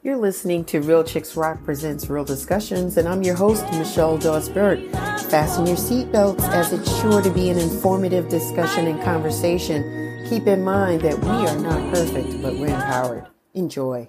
You're listening to Real Chicks Rock Presents Real Discussions, and I'm your host, Michelle Dawes Bird. Fasten your seatbelts as it's sure to be an informative discussion and conversation. Keep in mind that we are not perfect, but we're empowered. Enjoy.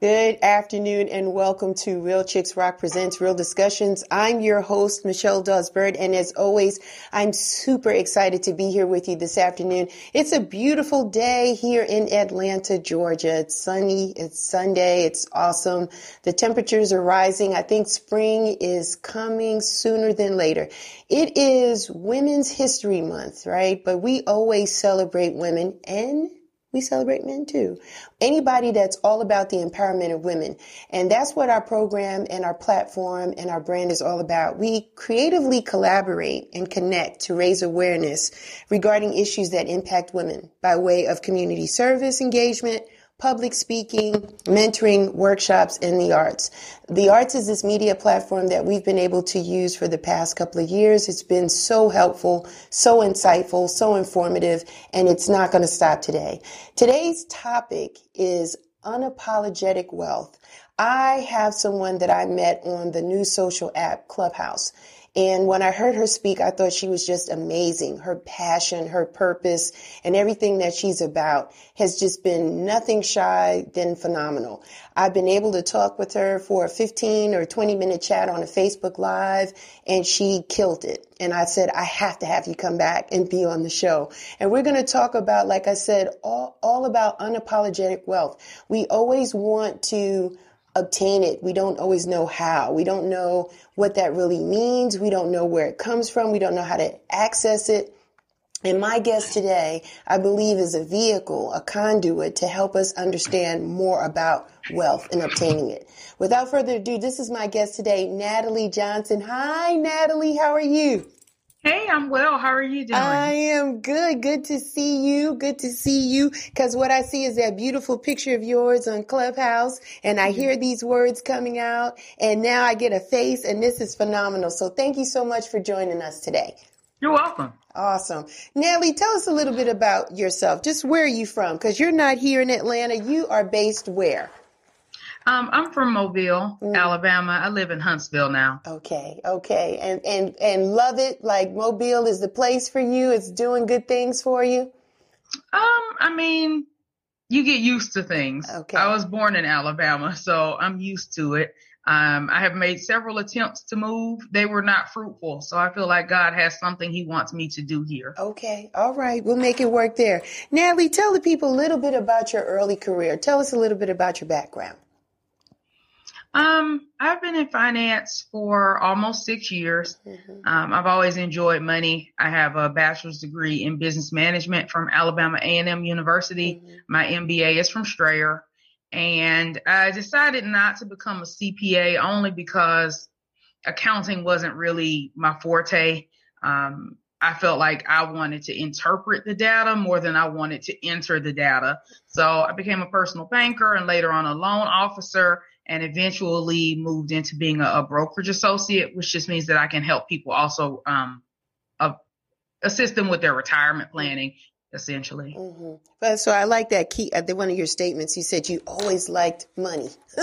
Good afternoon and welcome to Real Chicks Rock Presents Real Discussions. I'm your host, Michelle Dawes-Bird, and as always, I'm super excited to be here with you this afternoon. It's a beautiful day here in Atlanta, Georgia. It's sunny, it's Sunday, it's awesome. The temperatures are rising. I think spring is coming sooner than later. It is Women's History Month, right? But we always celebrate women and we celebrate men too. Anybody that's all about the empowerment of women. And that's what our program and our platform and our brand is all about. We creatively collaborate and connect to raise awareness regarding issues that impact women by way of community service engagement, public speaking, mentoring, workshops, and the arts. The arts is this media platform that we've been able to use for the past couple of years. It's been so helpful, so insightful, so informative, and it's not going to stop today. Today's topic is unapologetic wealth. I have someone that I met on the new social app Clubhouse. And when I heard her speak, I thought she was just amazing. Her passion, her purpose, and everything that she's about has just been nothing shy than phenomenal. I've been able to talk with her for a 15 or 20 minute chat on a Facebook Live, and she killed it. And I said, I have to have you come back and be on the show. And we're going to talk about, like I said, all, all about unapologetic wealth. We always want to obtain it. We don't always know how. We don't know what that really means. We don't know where it comes from. We don't know how to access it. And my guest today, I believe, is a vehicle, a conduit to help us understand more about wealth and obtaining it. Without further ado, this is my guest today, Natalie Johnson. Hi, Natalie. How are you? Hey, I'm well. How are you doing? I am good. Good to see you. Good to see you. Cause what I see is that beautiful picture of yours on Clubhouse and I mm-hmm. hear these words coming out and now I get a face and this is phenomenal. So thank you so much for joining us today. You're welcome. Awesome. Nellie, tell us a little bit about yourself. Just where are you from? Cause you're not here in Atlanta. You are based where? Um, I'm from Mobile, mm. Alabama. I live in Huntsville now. Okay, okay, and and and love it. Like Mobile is the place for you. It's doing good things for you. Um, I mean, you get used to things. Okay. I was born in Alabama, so I'm used to it. Um, I have made several attempts to move. They were not fruitful. So I feel like God has something he wants me to do here. Okay. All right. We'll make it work there. Natalie, tell the people a little bit about your early career. Tell us a little bit about your background. Um, I've been in finance for almost six years. Mm-hmm. Um, I've always enjoyed money. I have a bachelor's degree in business management from Alabama A&M University. Mm-hmm. My MBA is from Strayer. And I decided not to become a CPA only because accounting wasn't really my forte. Um, I felt like I wanted to interpret the data more than I wanted to enter the data. So I became a personal banker and later on a loan officer and eventually moved into being a, a, brokerage associate, which just means that I can help people also um, uh, assist them with their retirement planning, essentially. Mm-hmm. But so I like that key. Uh, one of your statements, you said you always liked money.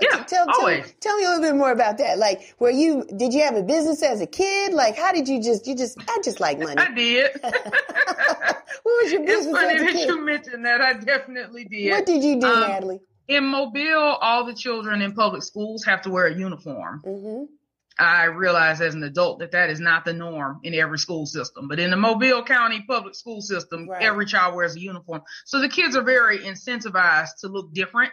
yeah, tell, always. Tell, tell, me a little bit more about that. Like, were you? Did you have a business as a kid? Like, how did you just? You just? I just like money. I did. what was your business? It's funny that you mentioned that. I definitely did. What did you do, um, Natalie? In Mobile, all the children in public schools have to wear a uniform. Mm-hmm. I realize as an adult that that is not the norm in every school system, but in the Mobile County public school system, right. every child wears a uniform. So the kids are very incentivized to look different.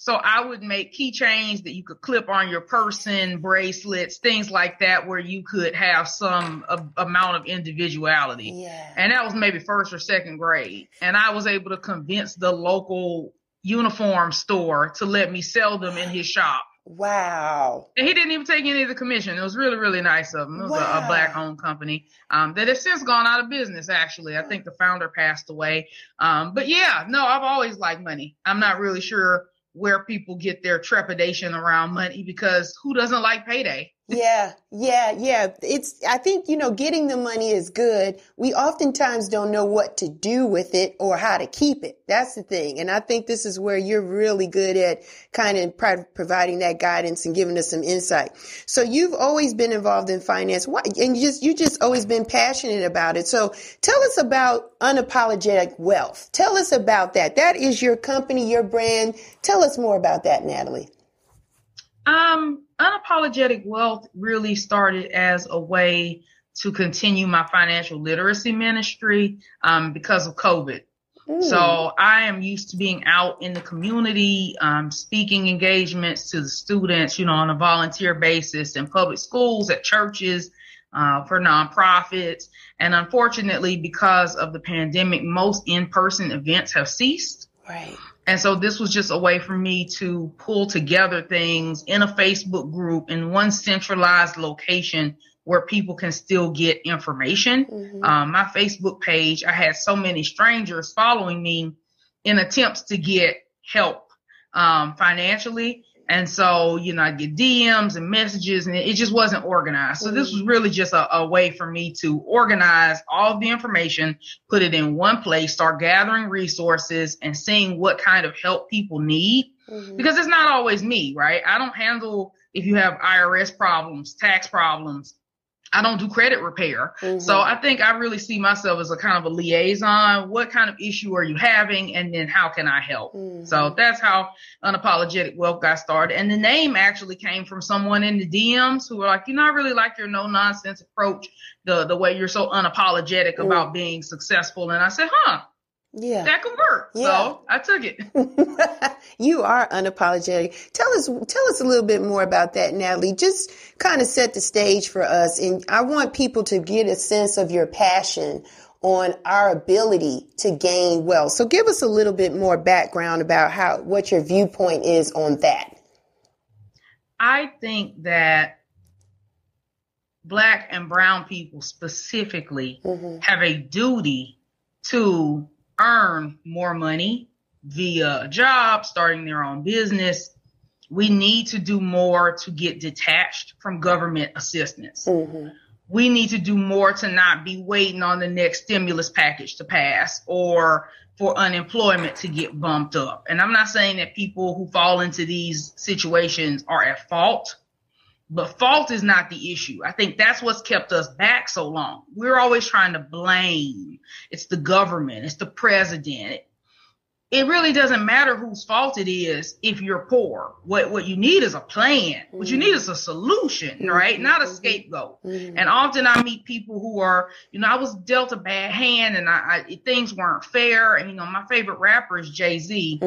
So I would make keychains that you could clip on your person, bracelets, things like that, where you could have some amount of individuality. Yeah. And that was maybe first or second grade. And I was able to convince the local uniform store to let me sell them in his shop. Wow. And he didn't even take any of the commission. It was really, really nice of him. It was wow. a, a, black owned company um, that has since gone out of business, actually. I think the founder passed away. Um, but yeah, no, I've always liked money. I'm not really sure where people get their trepidation around money because who doesn't like payday? Yeah, yeah, yeah. It's, I think, you know, getting the money is good. We oftentimes don't know what to do with it or how to keep it. That's the thing. And I think this is where you're really good at kind of providing that guidance and giving us some insight. So you've always been involved in finance and you just, you just always been passionate about it. So tell us about unapologetic wealth. Tell us about that. That is your company, your brand. Tell us more about that, Natalie. Um, unapologetic wealth really started as a way to continue my financial literacy ministry um, because of COVID. Mm. So I am used to being out in the community, um, speaking engagements to the students, you know, on a volunteer basis in public schools, at churches, uh, for nonprofits. And unfortunately, because of the pandemic, most in-person events have ceased. Right. And so this was just a way for me to pull together things in a Facebook group in one centralized location where people can still get information. Mm-hmm. Um, my Facebook page, I had so many strangers following me in attempts to get help um, financially. And so, you know, I get DMs and messages and it just wasn't organized. So this was really just a, a, way for me to organize all the information, put it in one place, start gathering resources and seeing what kind of help people need. Mm-hmm. Because it's not always me, right? I don't handle if you have IRS problems, tax problems, I don't do credit repair. Mm-hmm. So I think I really see myself as a kind of a liaison. What kind of issue are you having? And then how can I help? Mm-hmm. So that's how unapologetic wealth got started. And the name actually came from someone in the DMs who were like, you know, I really like your no nonsense approach, the, the way you're so unapologetic mm-hmm. about being successful. And I said, huh, yeah. That could work. Yeah. So I took it. you are unapologetic. Tell us tell us a little bit more about that, Natalie. Just kind of set the stage for us. And I want people to get a sense of your passion on our ability to gain wealth. So give us a little bit more background about how what your viewpoint is on that. I think that black and brown people specifically mm-hmm. have a duty to earn more money via a job, starting their own business. We need to do more to get detached from government assistance. Mm-hmm. We need to do more to not be waiting on the next stimulus package to pass or for unemployment to get bumped up. And I'm not saying that people who fall into these situations are at fault. But fault is not the issue. I think that's what's kept us back so long. We're always trying to blame. It's the government. It's the president. It really doesn't matter whose fault it is if you're poor. What what you need is a plan. Mm-hmm. What you need is a solution, mm-hmm. right? Not a mm-hmm. scapegoat. Mm-hmm. And often I meet people who are, you know, I was dealt a bad hand and I, I things weren't fair. And you know, my favorite rapper is Jay Z.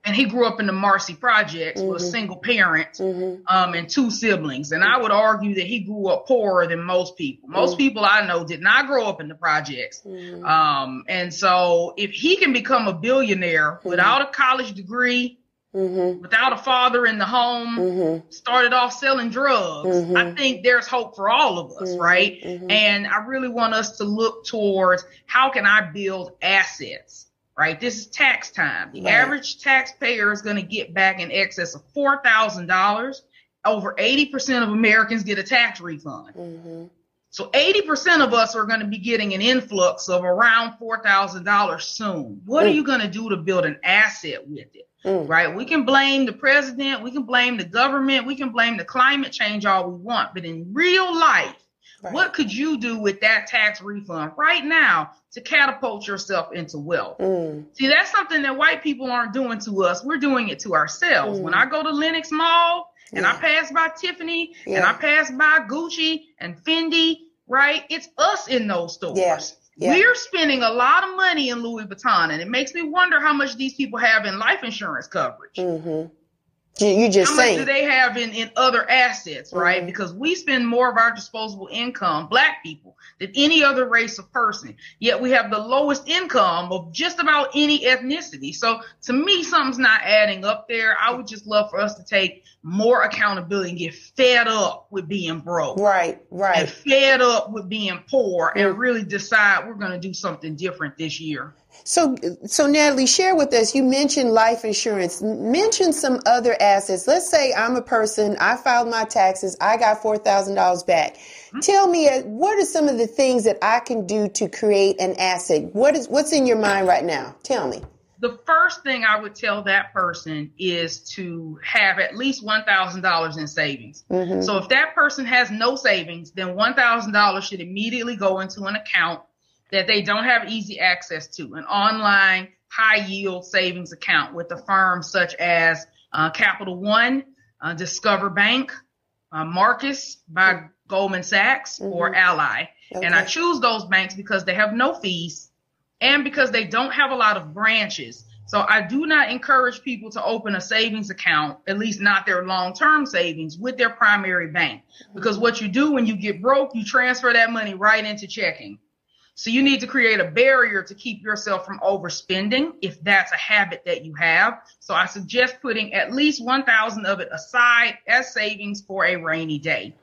Mm-hmm and he grew up in the Marcy Projects mm-hmm. with a mm-hmm. single parent mm-hmm. um, and two siblings. And I would argue that he grew up poorer than most people. Most mm-hmm. people I know did not grow up in the projects. Mm-hmm. Um, and so if he can become a billionaire mm-hmm. without a college degree, without a father in the home, started off selling drugs, I think there's hope for all of us, right? And I really want us to look towards how can I build assets? Right? This is tax time. The right. average taxpayer is going to get back in excess of $4,000. Over 80% of Americans get a tax refund. Mm-hmm. So 80% of us are going to be getting an influx of around $4,000 soon. What mm. are you going to do to build an asset with it? Mm. Right? We can blame the president. We can blame the government. We can blame the climate change all we want. But in real life, Right. What could you do with that tax refund right now to catapult yourself into wealth? Mm. See, that's something that white people aren't doing to us. We're doing it to ourselves. Mm. When I go to Lenox Mall and yeah. I pass by Tiffany yeah. and I pass by Gucci and Fendi, right? It's us in those stores. Yeah. Yeah. We're spending a lot of money in Louis Vuitton, and it makes me wonder how much these people have in life insurance coverage. Mm-hmm. You just how saying. much do they have in, in other assets, right? Mm-hmm. Because we spend more of our disposable income, black people, than any other race of person. Yet we have the lowest income of just about any ethnicity. So to me, something's not adding up there. I would just love for us to take more accountability and get fed up with being broke. Right, right. And fed up with being poor mm-hmm. and really decide we're going to do something different this year. So, so Natalie, share with us. You mentioned life insurance. Mention some other assets. Let's say I'm a person. I filed my taxes. I got four thousand dollars back. Mm-hmm. Tell me, uh, what are some of the things that I can do to create an asset? What is what's in your mind right now? Tell me. The first thing I would tell that person is to have at least one thousand dollars in savings. Mm-hmm. So if that person has no savings, then one thousand dollars should immediately go into an account that they don't have easy access to an online high yield savings account with a firm such as uh, Capital One, uh, Discover Bank, uh, Marcus by Goldman Sachs, mm-hmm. or Ally. Okay. And I choose those banks because they have no fees and because they don't have a lot of branches. So I do not encourage people to open a savings account, at least not their long-term savings with their primary bank. Because what you do when you get broke, you transfer that money right into checking. So you need to create a barrier to keep yourself from overspending if that's a habit that you have. So I suggest putting at least 1000 of it aside as savings for a rainy day.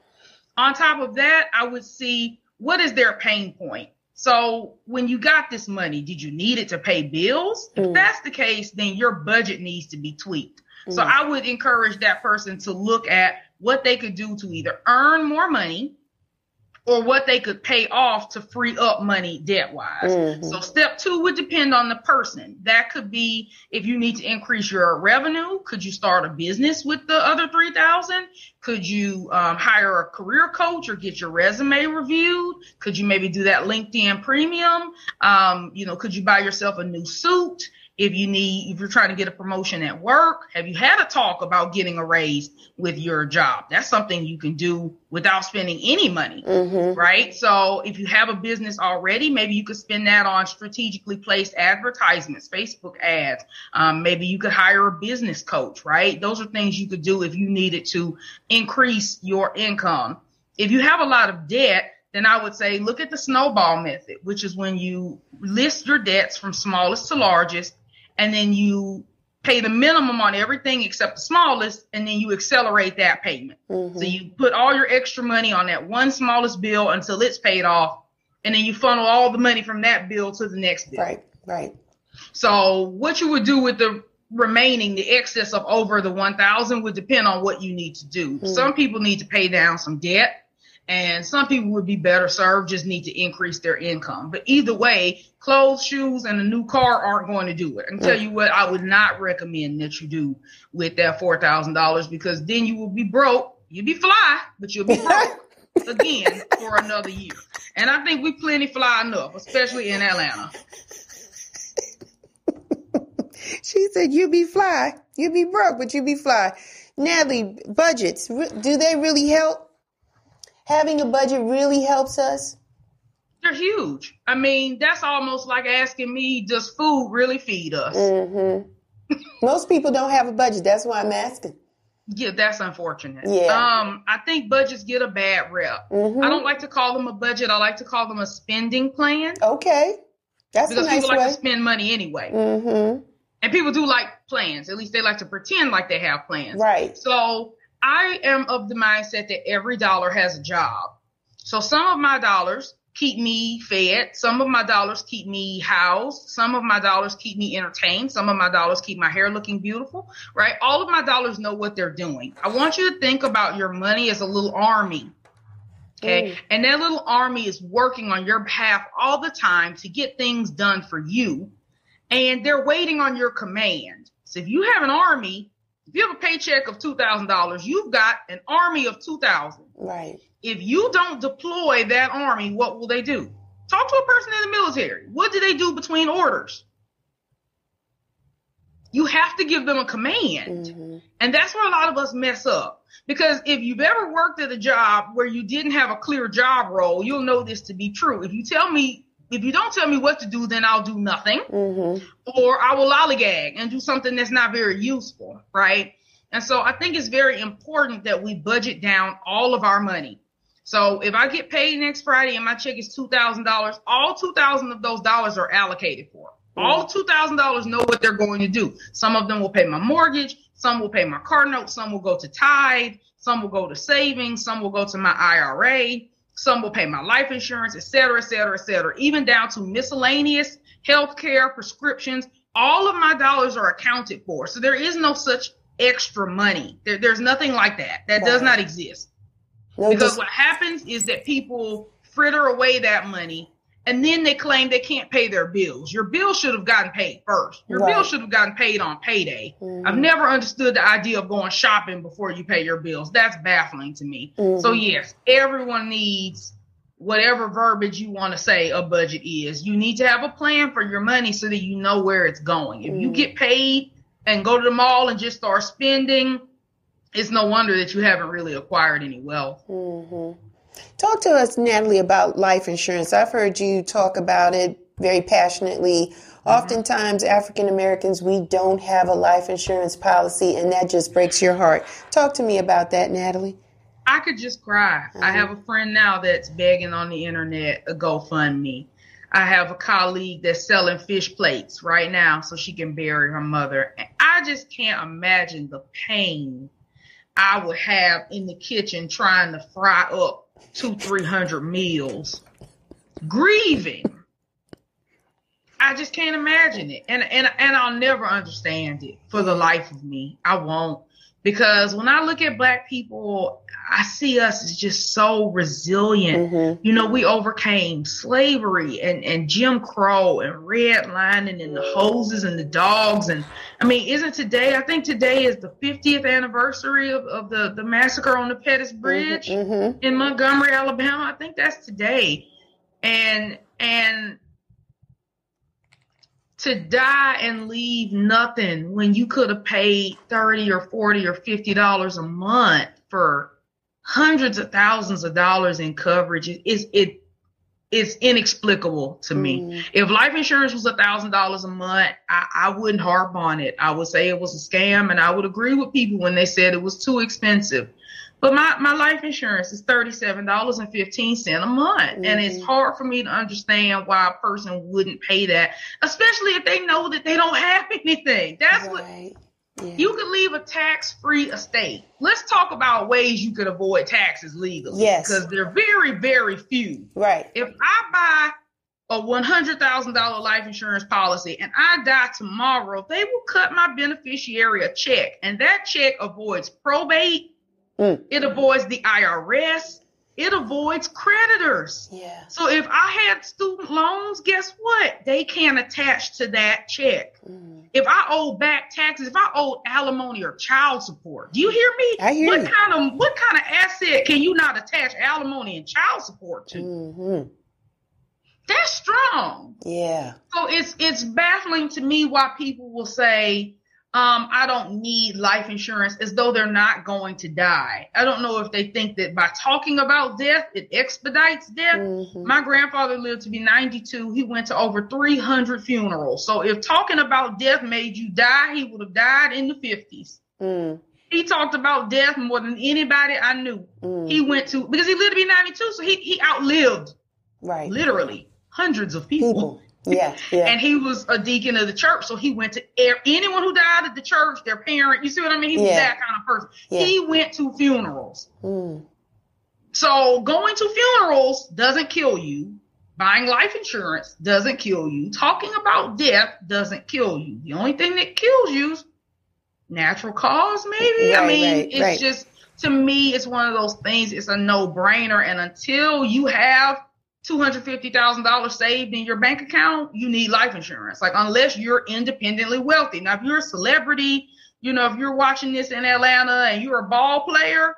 On top of that, I would see what is their pain point? So when you got this money, did you need it to pay bills? Mm. If that's the case, then your budget needs to be tweaked. Mm. So I would encourage that person to look at what they could do to either earn more money or what they could pay off to free up money debt wise. Mm-hmm. So step two would depend on the person. That could be if you need to increase your revenue. Could you start a business with the other 3000? Could you um, hire a career coach or get your resume reviewed? Could you maybe do that LinkedIn premium? Um, you know, could you buy yourself a new suit? If you need if you're trying to get a promotion at work have you had a talk about getting a raise with your job? That's something you can do without spending any money mm-hmm. right? So if you have a business already maybe you could spend that on strategically placed advertisements facebook ads. Um, maybe you could hire a business coach right? Those are things you could do if you needed to increase your income. If you have a lot of debt then I would say look at the snowball method, which is when you list your debts from smallest to largest and then you pay the minimum on everything except the smallest, and then you accelerate that payment. Mm-hmm. So you put all your extra money on that one smallest bill until it's paid off, and then you funnel all the money from that bill to the next bill. Right, right. So what you would do with the remaining, the excess of over the 1000 would depend on what you need to do. Mm-hmm. Some people need to pay down some debt and some people would be better served just need to increase their income. But either way, clothes, shoes, and a new car aren't going to do it. I can tell you what I would not recommend that you do with that four thousand dollars because then you will be broke. You'll be fly, but you'll be broke again for another year. And I think we plenty fly enough, especially in Atlanta. she said, "You be fly, you be broke, but you be fly." Natalie, budgets do they really help? Having a budget really helps us? They're huge. I mean, that's almost like asking me, does food really feed us? Mm-hmm. Most people don't have a budget. That's why I'm asking. Yeah, that's unfortunate. Yeah. Um, I think budgets get a bad rep. Mm-hmm. I don't like to call them a budget. I like to call them a spending plan. Okay. That's because nice people way. like to spend money anyway. Mm-hmm. And people do like plans. At least they like to pretend like they have plans. Right. So I am of the mindset that every dollar has a job. So some of my dollars keep me fed. Some of my dollars keep me housed. Some of my dollars keep me entertained. Some of my dollars keep my hair looking beautiful, right? All of my dollars know what they're doing. I want you to think about your money as a little army. Okay. Mm. And that little army is working on your behalf all the time to get things done for you. And they're waiting on your command. So if you have an army, if you have a paycheck of $2,000, you've got an army of 2,000. Right. If you don't deploy that army, what will they do? Talk to a person in the military. What do they do between orders? You have to give them a command. Mm-hmm. And that's where a lot of us mess up. Because if you've ever worked at a job where you didn't have a clear job role, you'll know this to be true. If you tell me if you don't tell me what to do, then I'll do nothing, mm-hmm. or I will lollygag and do something that's not very useful, right? And so I think it's very important that we budget down all of our money. So if I get paid next Friday and my check is two thousand dollars, all two thousand of those dollars are allocated for. Mm-hmm. All two thousand dollars know what they're going to do. Some of them will pay my mortgage, some will pay my car note, some will go to tithe, some will go to savings, some will go to my IRA some will pay my life insurance, et cetera, et cetera, et cetera, even down to miscellaneous healthcare, prescriptions, all of my dollars are accounted for. So there is no such extra money. There, there's nothing like that. That does not exist. No, because just- what happens is that people fritter away that money and then they claim they can't pay their bills. Your bill should have gotten paid first. Your right. bill should have gotten paid on payday. Mm-hmm. I've never understood the idea of going shopping before you pay your bills. That's baffling to me. Mm-hmm. So yes, everyone needs whatever verbiage you want to say a budget is. You need to have a plan for your money so that you know where it's going. If mm-hmm. you get paid and go to the mall and just start spending, it's no wonder that you haven't really acquired any wealth. Talk to us, Natalie, about life insurance. I've heard you talk about it very passionately. Mm-hmm. Oftentimes, African Americans, we don't have a life insurance policy, and that just breaks your heart. Talk to me about that, Natalie. I could just cry. Mm-hmm. I have a friend now that's begging on the internet a GoFundMe. I have a colleague that's selling fish plates right now so she can bury her mother. And I just can't imagine the pain I would have in the kitchen trying to fry up two, three hundred meals, grieving. I just can't imagine it. And and and I'll never understand it for the life of me. I won't. Because when I look at black people, I see us as just so resilient. Mm-hmm. You know, we overcame slavery and, and Jim Crow and redlining and the hoses and the dogs. And I mean, isn't today, I think today is the 50th anniversary of, of the, the massacre on the Pettus mm-hmm, Bridge mm-hmm. in Montgomery, Alabama. I think that's today. And, and to die and leave nothing when you could have paid 30 or 40 or 50 dollars a month for hundreds of thousands of dollars in coverage is it it's inexplicable to me. Mm. If life insurance was a thousand dollars a month, I, I wouldn't harp on it. I would say it was a scam and I would agree with people when they said it was too expensive. But my, my life insurance is $37.15 a month. Mm-hmm. And it's mm-hmm. hard for me to understand why a person wouldn't pay that, especially if they know that they don't have anything. That's right. what yeah. you could leave a tax free estate. Let's talk about ways you could avoid taxes legally. Yes. Because they're very, very few. Right. If I buy a $100,000 life insurance policy and I die tomorrow, they will cut my beneficiary a check. And that check avoids probate Mm. It avoids the IRS. It avoids creditors. Yeah. So if I had student loans, guess what? They can't attach to that check. Mm. If I owe back taxes, if I owe alimony or child support, do you hear me? I hear what you. kind of what kind of asset can you not attach alimony and child support to? Mm-hmm. That's strong. Yeah. So it's it's baffling to me why people will say um, I don't need life insurance as though they're not going to die. I don't know if they think that by talking about death, it expedites death. Mm-hmm. My grandfather lived to be 92. He went to over 300 funerals. So if talking about death made you die, he would have died in the 50s. Mm. He talked about death more than anybody I knew. Mm. He went to, because he lived to be 92, so he, he outlived, right, literally hundreds of people. people. Yeah, yeah. And he was a deacon of the church, so he went to anyone who died at the church, their parent. You see what I mean? He was that kind of person. Yeah. He went to funerals. Mm. So going to funerals doesn't kill you. Buying life insurance doesn't kill you. Talking about death doesn't kill you. The only thing that kills you is natural cause, maybe. Right, I mean, right, it's right. just to me, it's one of those things. It's a no brainer, and until you have $250,000 saved in your bank account, you need life insurance. Like, unless you're independently wealthy. Now, if you're a celebrity, you know, if you're watching this in Atlanta and you're a ball player,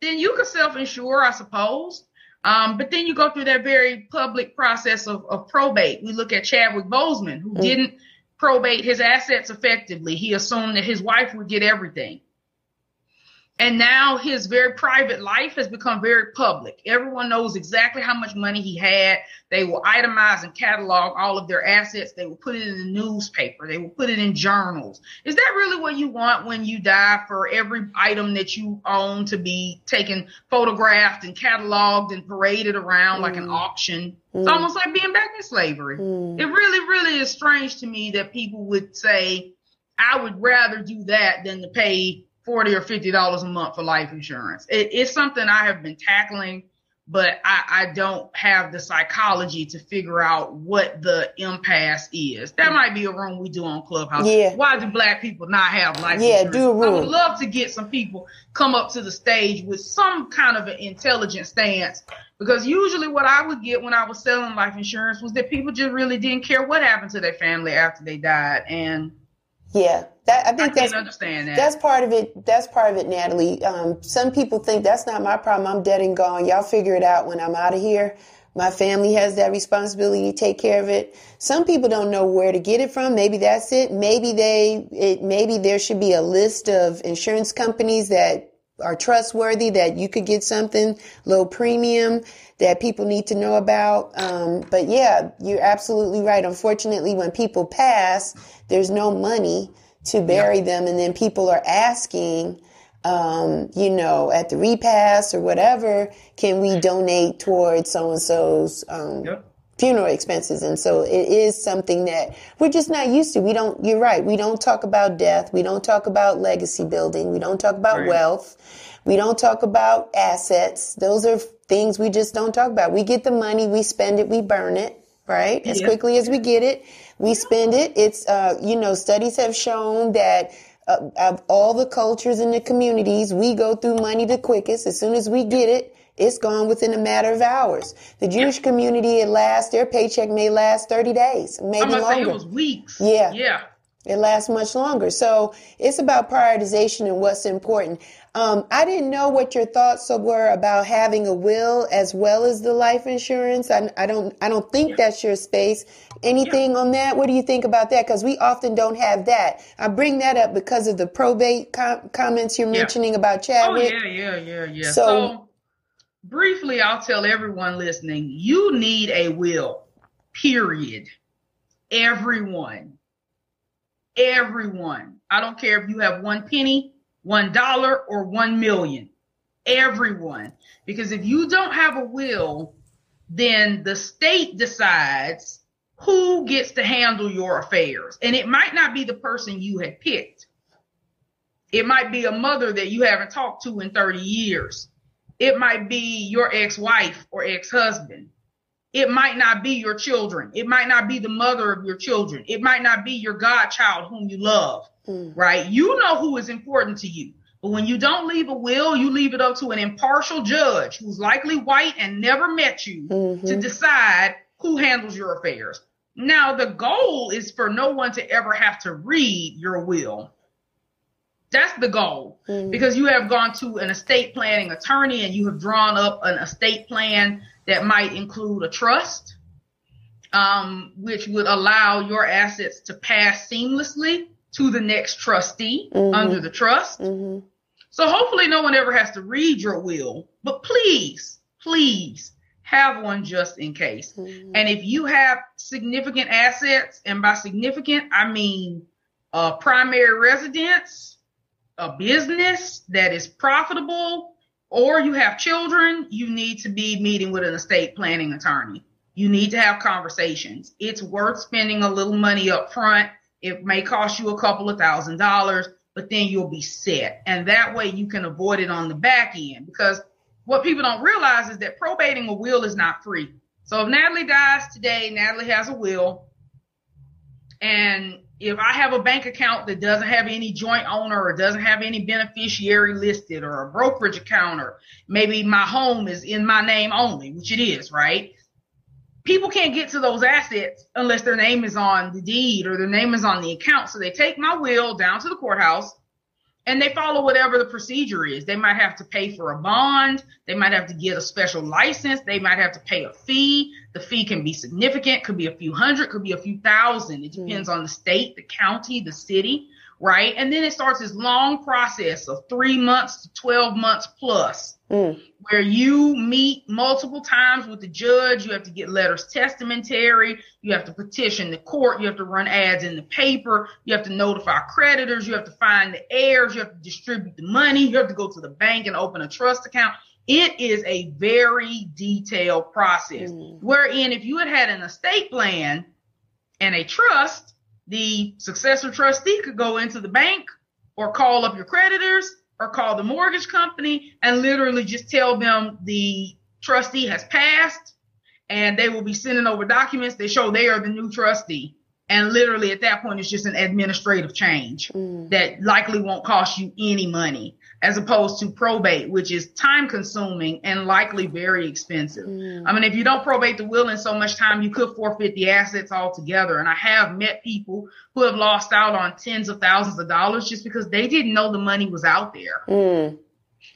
then you could self insure, I suppose. Um, but then you go through that very public process of, of probate. We look at Chadwick Boseman, who mm-hmm. didn't probate his assets effectively. He assumed that his wife would get everything. And now his very private life has become very public. Everyone knows exactly how much money he had. They will itemize and catalog all of their assets. They will put it in the newspaper. They will put it in journals. Is that really what you want when you die for every item that you own to be taken, photographed and cataloged and paraded around mm. like an mm. auction? Mm. It's almost like being back in slavery. Mm. It really, really is strange to me that people would say, I would rather do that than to pay 40 or 50 dollars a month for life insurance. It, it's something I have been tackling but I, I don't have the psychology to figure out what the impasse is. That might be a room we do on Clubhouse. Yeah. Why do black people not have life Yeah, insurance? do a I would love to get some people come up to the stage with some kind of an intelligent stance because usually what I would get when I was selling life insurance was that people just really didn't care what happened to their family after they died. And Yeah, that I I think that's understand that. That's part of it. That's part of it, Natalie. Um, some people think that's not my problem. I'm dead and gone. Y'all figure it out when I'm out of here. My family has that responsibility to take care of it. Some people don't know where to get it from. Maybe that's it. Maybe they, it, maybe there should be a list of insurance companies that are trustworthy that you could get something low premium that people need to know about. Um, but yeah, you're absolutely right. Unfortunately, when people pass, there's no money to bury them, and then people are asking, um, you know, at the repass or whatever, can we donate towards so and so's um, Yep. funeral expenses? And so it is something that we're just not used to. We don't. You're right. We don't talk about death. We don't talk about legacy building. We don't talk about Right. wealth. We don't talk about assets. Those are things we just don't talk about. We get the money, we spend it, we burn it, right? As Yeah. quickly as we get it, we spend it. It's, uh, you know, studies have shown that uh, of all the cultures in the communities, we go through money the quickest. As soon as we get it, it's gone within a matter of hours. The Jewish community, it lasts, their paycheck may last 30 days, I'm maybe longer. it was weeks. Yeah. Yeah. It lasts much longer. So it's about prioritization and what's important. Um, I didn't know what your thoughts were about having a will as well as the life insurance. I, I don't, I don't think that's your space. Anything on that? What do you think about that? Because we often don't have that. I bring that up because of the probate com- comments you're Yeah. mentioning about Oh Chadwick. yeah, yeah, yeah, yeah. So- So, briefly, I'll tell everyone listening: you need a will. Period. Everyone. Everyone. I don't care if you have one penny, one dollar, or one million. Everyone. Because if you don't have a will, then the state decides who gets to handle your affairs. And it might not be the person you had picked. It might be a mother that you haven't talked to in 30 years. It might be your ex-wife or ex-husband. It might not be your children. It might not be the mother of your children. It might not be your godchild whom you love, Mm. right? You know who is important to you. But when you don't leave a will, you leave it up to an impartial judge who's likely white and never met you Mhm. to decide who handles your affairs. Now, the goal is for no one to ever have to read your will. That's the goal Mhm. because you have gone to an estate planning attorney and you have drawn up an estate plan that might include a trust, um, which would allow your assets to pass seamlessly to the next trustee Mhm. under the trust. Mhm. So hopefully no one ever has to read your will, but please, please have one just in case. Mhm. And if you have significant assets, and by significant, I mean a primary residence, a business that is profitable, or you have children, you need to be meeting with an estate planning attorney. You need to have conversations. It's worth spending a little money up front. It may cost you a couple of thousand dollars, but then you'll be set. And that way you can avoid it on the back end because what people don't realize is that probating a will is not free. So if Natalie dies today, Natalie has a will. And if I have a bank account that doesn't have any joint owner or doesn't have any beneficiary listed or a brokerage account or maybe my home is in my name only, which it is, right? People can't get to those assets unless their name is on the deed or their name is on the account. So they take my will down to the courthouse and they follow whatever the procedure is. They might have to pay for a bond. They might have to get a special license. They might have to pay a fee. The fee can be significant, could be a few hundred, could be a few thousand. It depends hmm. on the state, the county, the city, right? And then it starts this long process of three months to 12 months plus Mm. where you meet multiple times with the judge. You have to get letters testamentary. You have to petition the court. You have to run ads in the paper. You have to notify creditors. You have to find the heirs. You have to distribute the money. You have to go to the bank and open a trust account. It is a very detailed process. Mm. Wherein, if you had had an estate plan and a trust, the successor trustee could go into the bank or call up your creditors or call the mortgage company and literally just tell them the trustee has passed and they will be sending over documents that show they are the new trustee. And literally at that point, it's just an administrative change mm. that likely won't cost you any money as opposed to probate, which is time consuming and likely very expensive. Mm. I mean, if you don't probate the will in so much time, you could forfeit the assets altogether. And I have met people who have lost out on tens of thousands of dollars just because they didn't know the money was out there. Mm.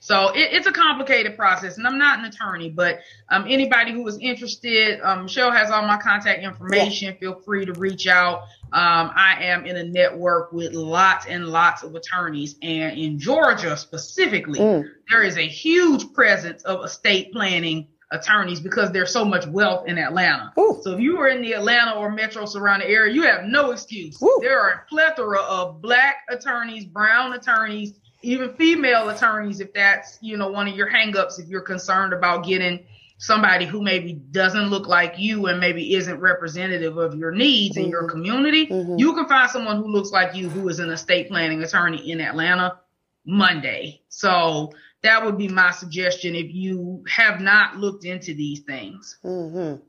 So it, it's a complicated process, and I'm not an attorney, but um, anybody who is interested, um, Michelle has all my contact information. Yeah. Feel free to reach out. Um, I am in a network with lots and lots of attorneys, and in Georgia specifically, mm. there is a huge presence of estate planning attorneys because there's so much wealth in Atlanta. Ooh. So if you are in the Atlanta or metro surrounding area, you have no excuse. Ooh. There are a plethora of black attorneys, brown attorneys, even female attorneys, if that's, you know, one of your hangups, if you're concerned about getting somebody who maybe doesn't look like you and maybe isn't representative of your needs mm-hmm. in your community, mm-hmm. you can find someone who looks like you who is an estate planning attorney in Atlanta Monday. So that would be my suggestion if you have not looked into these things. Mm-hmm.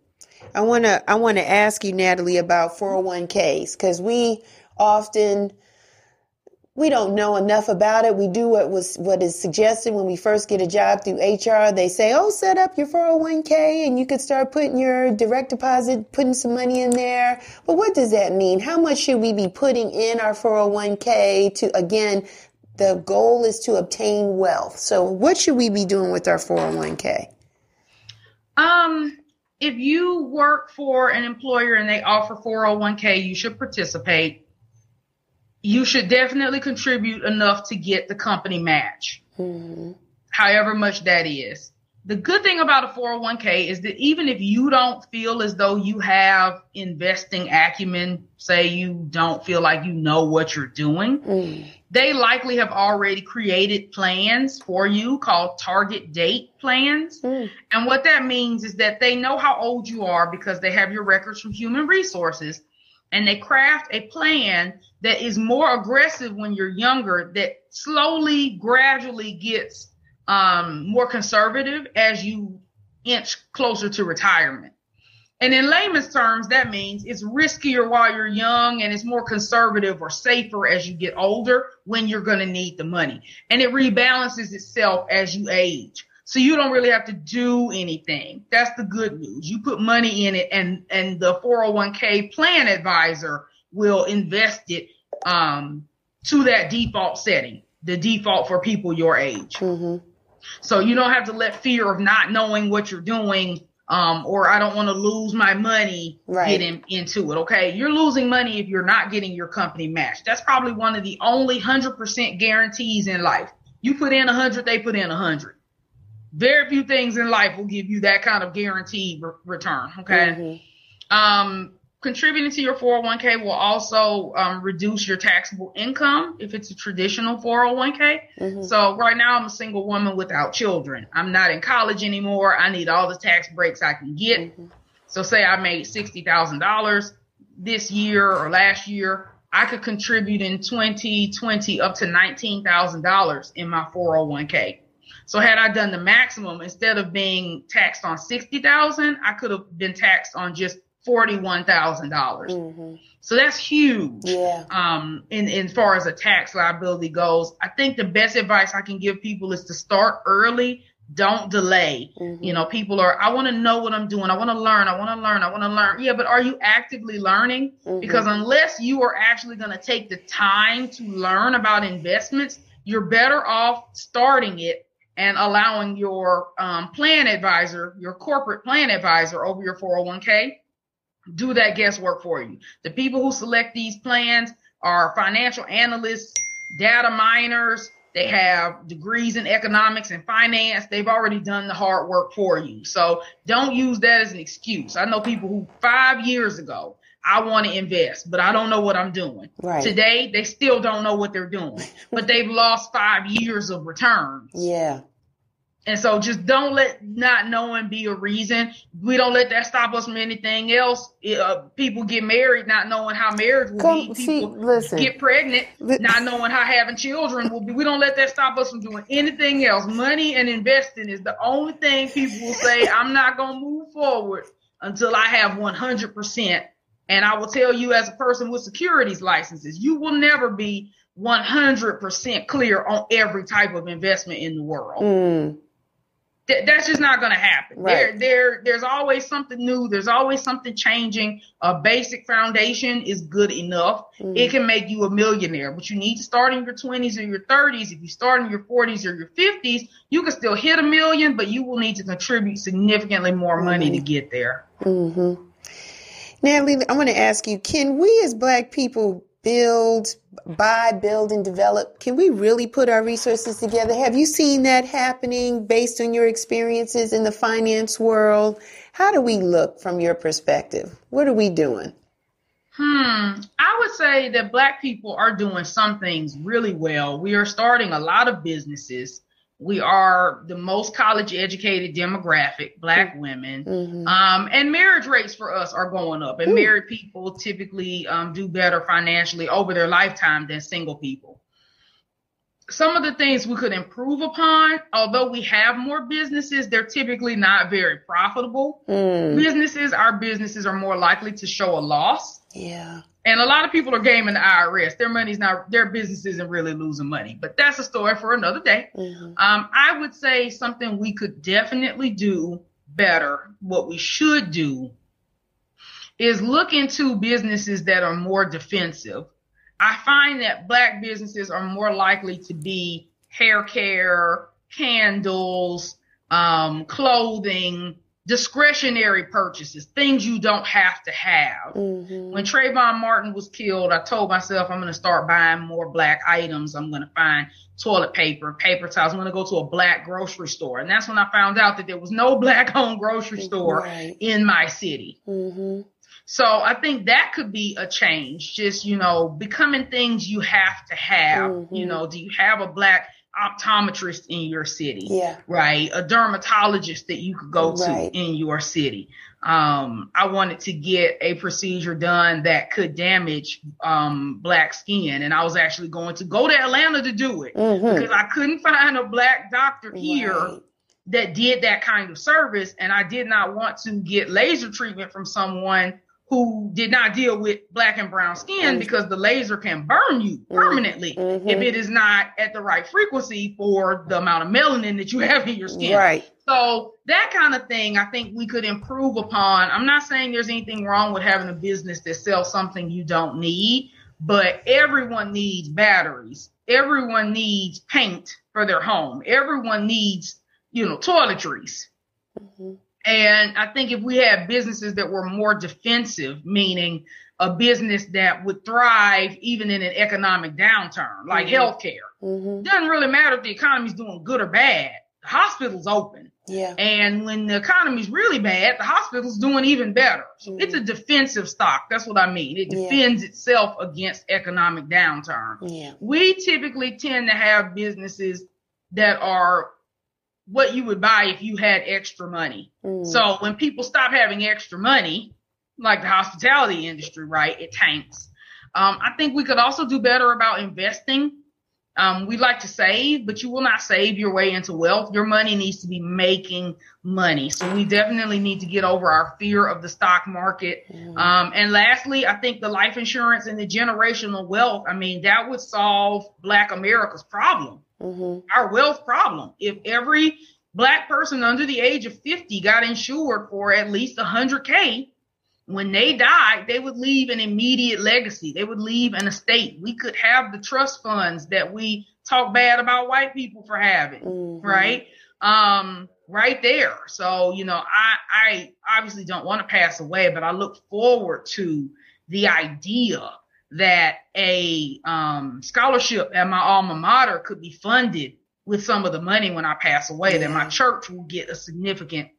I want to I want to ask you Natalie about 401k's cuz we often we don't know enough about it. We do what was what is suggested when we first get a job through HR. They say, "Oh, set up your 401k and you could start putting your direct deposit, putting some money in there." But what does that mean? How much should we be putting in our 401k to again, the goal is to obtain wealth. So, what should we be doing with our 401k? Um, if you work for an employer and they offer 401k, you should participate you should definitely contribute enough to get the company match, mm-hmm. however much that is. The good thing about a 401k is that even if you don't feel as though you have investing acumen, say you don't feel like you know what you're doing, mm. they likely have already created plans for you called target date plans. Mm. And what that means is that they know how old you are because they have your records from human resources and they craft a plan that is more aggressive when you're younger that slowly gradually gets um, more conservative as you inch closer to retirement and in layman's terms that means it's riskier while you're young and it's more conservative or safer as you get older when you're going to need the money and it rebalances itself as you age so you don't really have to do anything. That's the good news. You put money in it and, and the 401k plan advisor will invest it, um, to that default setting, the default for people your age. Mm-hmm. So you don't have to let fear of not knowing what you're doing, um, or I don't want to lose my money right. get in, into it. Okay. You're losing money if you're not getting your company matched. That's probably one of the only hundred percent guarantees in life. You put in a hundred, they put in a hundred very few things in life will give you that kind of guaranteed re- return. Okay. Mm-hmm. Um, contributing to your 401k will also um, reduce your taxable income if it's a traditional 401k. Mm-hmm. So right now I'm a single woman without children. I'm not in college anymore. I need all the tax breaks I can get. Mm-hmm. So say I made $60,000 this year or last year, I could contribute in 2020 up to $19,000 in my 401k. So had I done the maximum instead of being taxed on sixty thousand, I could have been taxed on just forty one thousand dollars. Mm-hmm. So that's huge. Yeah. Um, in, in as far as a tax liability goes, I think the best advice I can give people is to start early. Don't delay. Mm-hmm. You know, people are, I want to know what I'm doing. I want to learn. I want to learn. I want to learn. Yeah, but are you actively learning? Mm-hmm. Because unless you are actually going to take the time to learn about investments, you're better off starting it and allowing your um, plan advisor, your corporate plan advisor over your 401k, do that guesswork for you. The people who select these plans are financial analysts, data miners. They have degrees in economics and finance. They've already done the hard work for you. So don't use that as an excuse. I know people who five years ago I want to invest, but I don't know what I'm doing. Right. Today, they still don't know what they're doing, but they've lost five years of returns. Yeah. And so just don't let not knowing be a reason. We don't let that stop us from anything else. Uh, people get married not knowing how marriage will Come, be. People see, listen, get pregnant not knowing how having children will be. We don't let that stop us from doing anything else. Money and investing is the only thing people will say, I'm not going to move forward until I have 100%. And I will tell you as a person with securities licenses, you will never be 100% clear on every type of investment in the world. Mm th- that's just not going to happen. Right. There, there, there's always something new. There's always something changing. A basic foundation is good enough. Mm. It can make you a millionaire, but you need to start in your 20s or your 30s. If you start in your 40s or your 50s, you can still hit a million, but you will need to contribute significantly more money mm-hmm. to get there. Mm-hmm. Natalie, I want to ask you, can we as black people build, buy, build, and develop? Can we really put our resources together? Have you seen that happening based on your experiences in the finance world? How do we look from your perspective? What are we doing? Hmm. I would say that Black people are doing some things really well. We are starting a lot of businesses we are the most college educated demographic, black women. Mm-hmm. Um, and marriage rates for us are going up. And Ooh. married people typically um, do better financially over their lifetime than single people. Some of the things we could improve upon, although we have more businesses, they're typically not very profitable. Mm. Businesses, our businesses are more likely to show a loss. Yeah. And a lot of people are gaming the IRS. Their money's not, their business isn't really losing money. But that's a story for another day. Mm-hmm. Um, I would say something we could definitely do better. What we should do is look into businesses that are more defensive. I find that black businesses are more likely to be hair care, candles, um, clothing, discretionary purchases, things you don't have to have. Mm-hmm. When Trayvon Martin was killed, I told myself I'm going to start buying more black items. I'm going to find toilet paper, paper towels. I'm going to go to a black grocery store. And that's when I found out that there was no black owned grocery store right. in my city. Mm-hmm. So I think that could be a change, just, you know, becoming things you have to have. Mm-hmm. You know, do you have a black optometrist in your city, yeah. right? A dermatologist that you could go right. to in your city. Um, I wanted to get a procedure done that could damage um, black skin, and I was actually going to go to Atlanta to do it mm-hmm. because I couldn't find a black doctor here. Right. That did that kind of service, and I did not want to get laser treatment from someone who did not deal with black and brown skin mm-hmm. because the laser can burn you mm-hmm. permanently mm-hmm. if it is not at the right frequency for the amount of melanin that you have in your skin. Right. So that kind of thing, I think we could improve upon. I'm not saying there's anything wrong with having a business that sells something you don't need, but everyone needs batteries. Everyone needs paint for their home. Everyone needs, you know, toiletries. Mm-hmm. And I think if we had businesses that were more defensive, meaning a business that would thrive even in an economic downturn, like mm-hmm. healthcare, mm-hmm. doesn't really matter if the economy's doing good or bad. The hospital's open. Yeah. And when the economy's really bad, the hospital's doing even better. So mm-hmm. it's a defensive stock. That's what I mean. It defends yeah. itself against economic downturn. Yeah. We typically tend to have businesses that are what you would buy if you had extra money. Mm. So when people stop having extra money, like the hospitality industry, right, it tanks. Um, I think we could also do better about investing. Um, we like to save, but you will not save your way into wealth. Your money needs to be making money. So we definitely need to get over our fear of the stock market. Mm. Um, and lastly, I think the life insurance and the generational wealth, I mean, that would solve Black America's problem mm-hmm. our wealth problem. If every black person under the age of 50 got insured for at least 100K, when they died, they would leave an immediate legacy. They would leave an estate. We could have the trust funds that we talk bad about white people for having, mm-hmm. right? Um, right there. So, you know, I, I obviously don't want to pass away, but I look forward to the idea that a um, scholarship at my alma mater could be funded with some of the money when I pass away, yeah. that my church will get a significant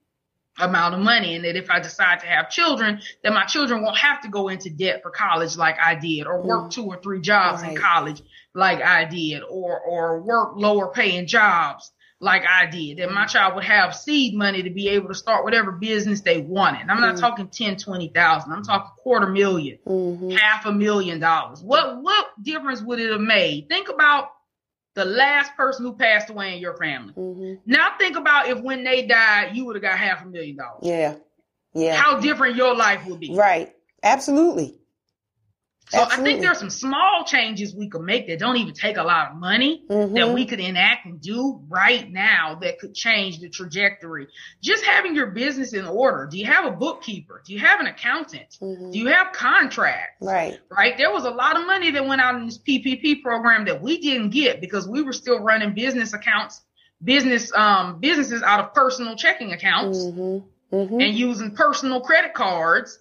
amount of money and that if I decide to have children, that my children won't have to go into debt for college like I did or work mm. two or three jobs right. in college like I did or or work lower paying jobs like I did, that my child would have seed money to be able to start whatever business they wanted. I'm not mm-hmm. talking 10, 20,000. I'm talking quarter 1000000 mm-hmm. half a million dollars. What, what difference would it have made? Think about the last person who passed away in your family. Mm-hmm. Now think about if when they died, you would have got half a million dollars. Yeah. Yeah. How different your life would be. Right. Absolutely. So Absolutely. I think there are some small changes we could make that don't even take a lot of money mm-hmm. that we could enact and do right now that could change the trajectory. Just having your business in order. Do you have a bookkeeper? Do you have an accountant? Mm-hmm. Do you have contracts? Right. Right. There was a lot of money that went out in this PPP program that we didn't get because we were still running business accounts, business um businesses out of personal checking accounts mm-hmm. mm-hmm. and using personal credit cards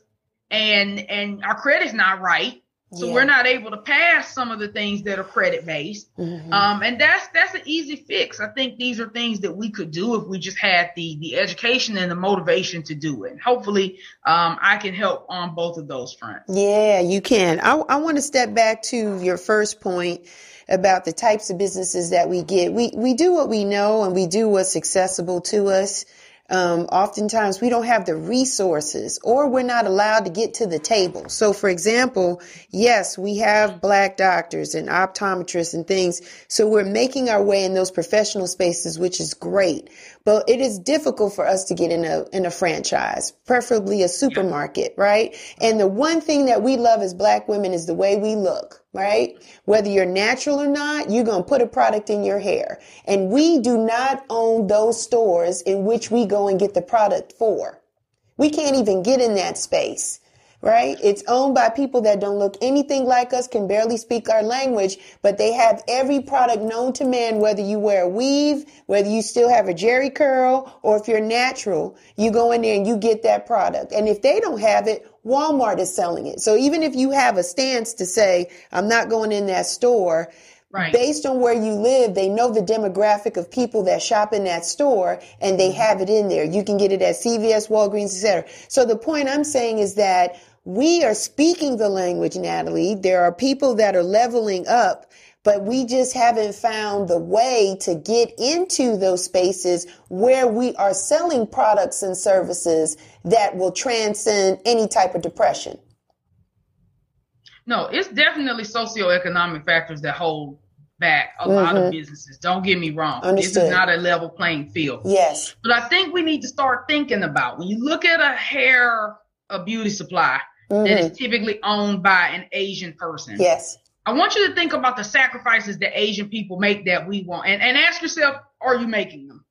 and and our credit's not right so yeah. we're not able to pass some of the things that are credit based. Mm-hmm. Um, and that's, that's an easy fix. I think these are things that we could do if we just had the, the education and the motivation to do it. And hopefully, um, I can help on both of those fronts. Yeah, you can. I, I want to step back to your first point about the types of businesses that we get. We, we do what we know and we do what's accessible to us. Um, oftentimes we don't have the resources or we're not allowed to get to the table. So for example, yes, we have black doctors and optometrists and things. So we're making our way in those professional spaces, which is great. But it is difficult for us to get in a, in a franchise, preferably a supermarket, right? And the one thing that we love as black women is the way we look right? Whether you're natural or not, you're going to put a product in your hair. And we do not own those stores in which we go and get the product for. We can't even get in that space, right? It's owned by people that don't look anything like us, can barely speak our language, but they have every product known to man, whether you wear a weave, whether you still have a Jheri curl, or if you're natural, you go in there and you get that product. And if they don't have it, Walmart is selling it. So even if you have a stance to say, I'm not going in that store, Right. Based on where you live, they know the demographic of people that shop in that store and they mm-hmm. have it in there. You can get it at CVS, Walgreens, etc. So the point I'm saying is that we are speaking the language, Natalie. There are people that are leveling up but we just haven't found the way to get into those spaces where we are selling products and services that will transcend any type of depression. No, it's definitely socioeconomic factors that hold back a mm-hmm. lot of mm-hmm. businesses. Don't get me wrong. Understood. This is not a level playing field. Yes. But I think we need to start thinking about when you look at a hair, a beauty supply mm-hmm. that is typically owned by an Asian person. Yes. I want you to think about the sacrifices that Asian people make that we want and, and ask yourself, are you making them?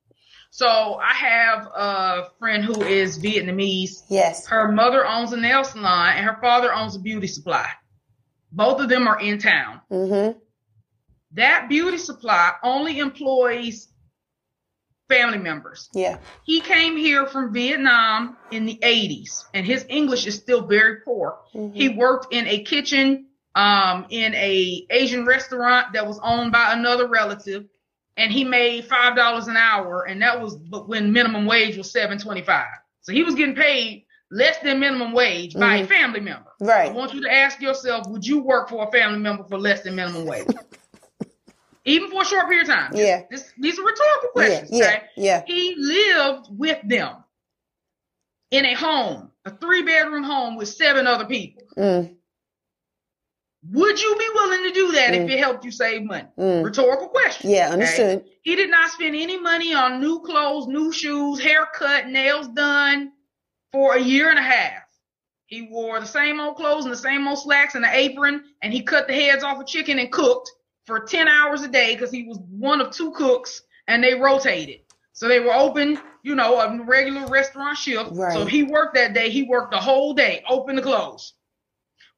So I have a friend who is Vietnamese. Yes. Her mother owns a nail salon and her father owns a beauty supply. Both of them are in town. Mm-hmm. That beauty supply only employs family members. Yeah. He came here from Vietnam in the 80s and his English is still very poor. Mm-hmm. He worked in a kitchen um, in a Asian restaurant that was owned by another relative, and he made five dollars an hour, and that was when minimum wage was seven twenty five. So he was getting paid less than minimum wage mm-hmm. by a mm-hmm. family member. Right. I want you to ask yourself: Would you work for a family member for less than minimum wage? Even for a short period of time. Yeah. This, these are rhetorical questions. Yeah. Okay? Yeah. He lived with them in a home, a three bedroom home with seven other people. Mm. Would you be willing to do that mm. if it helped you save money? Mm. Rhetorical question. Yeah, understood. Okay? He did not spend any money on new clothes, new shoes, haircut, nails done for a year and a half. He wore the same old clothes and the same old slacks and the apron, and he cut the heads off a chicken and cooked for 10 hours a day because he was one of two cooks and they rotated. So they were open, you know, a regular restaurant shift. Right. So he worked that day. He worked the whole day, open to close.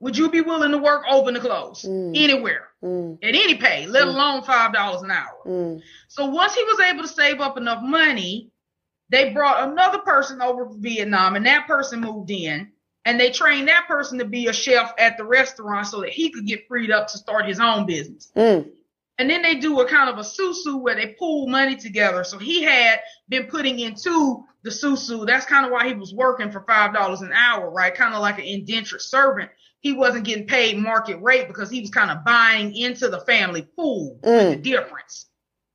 Would you be willing to work open to close mm. anywhere mm. at any pay, let mm. alone five dollars an hour? Mm. So once he was able to save up enough money, they brought another person over from Vietnam, and that person moved in, and they trained that person to be a chef at the restaurant so that he could get freed up to start his own business. Mm. And then they do a kind of a susu where they pool money together. So he had been putting into the susu. That's kind of why he was working for five dollars an hour, right? Kind of like an indentured servant he wasn't getting paid market rate because he was kind of buying into the family pool. Mm. The difference.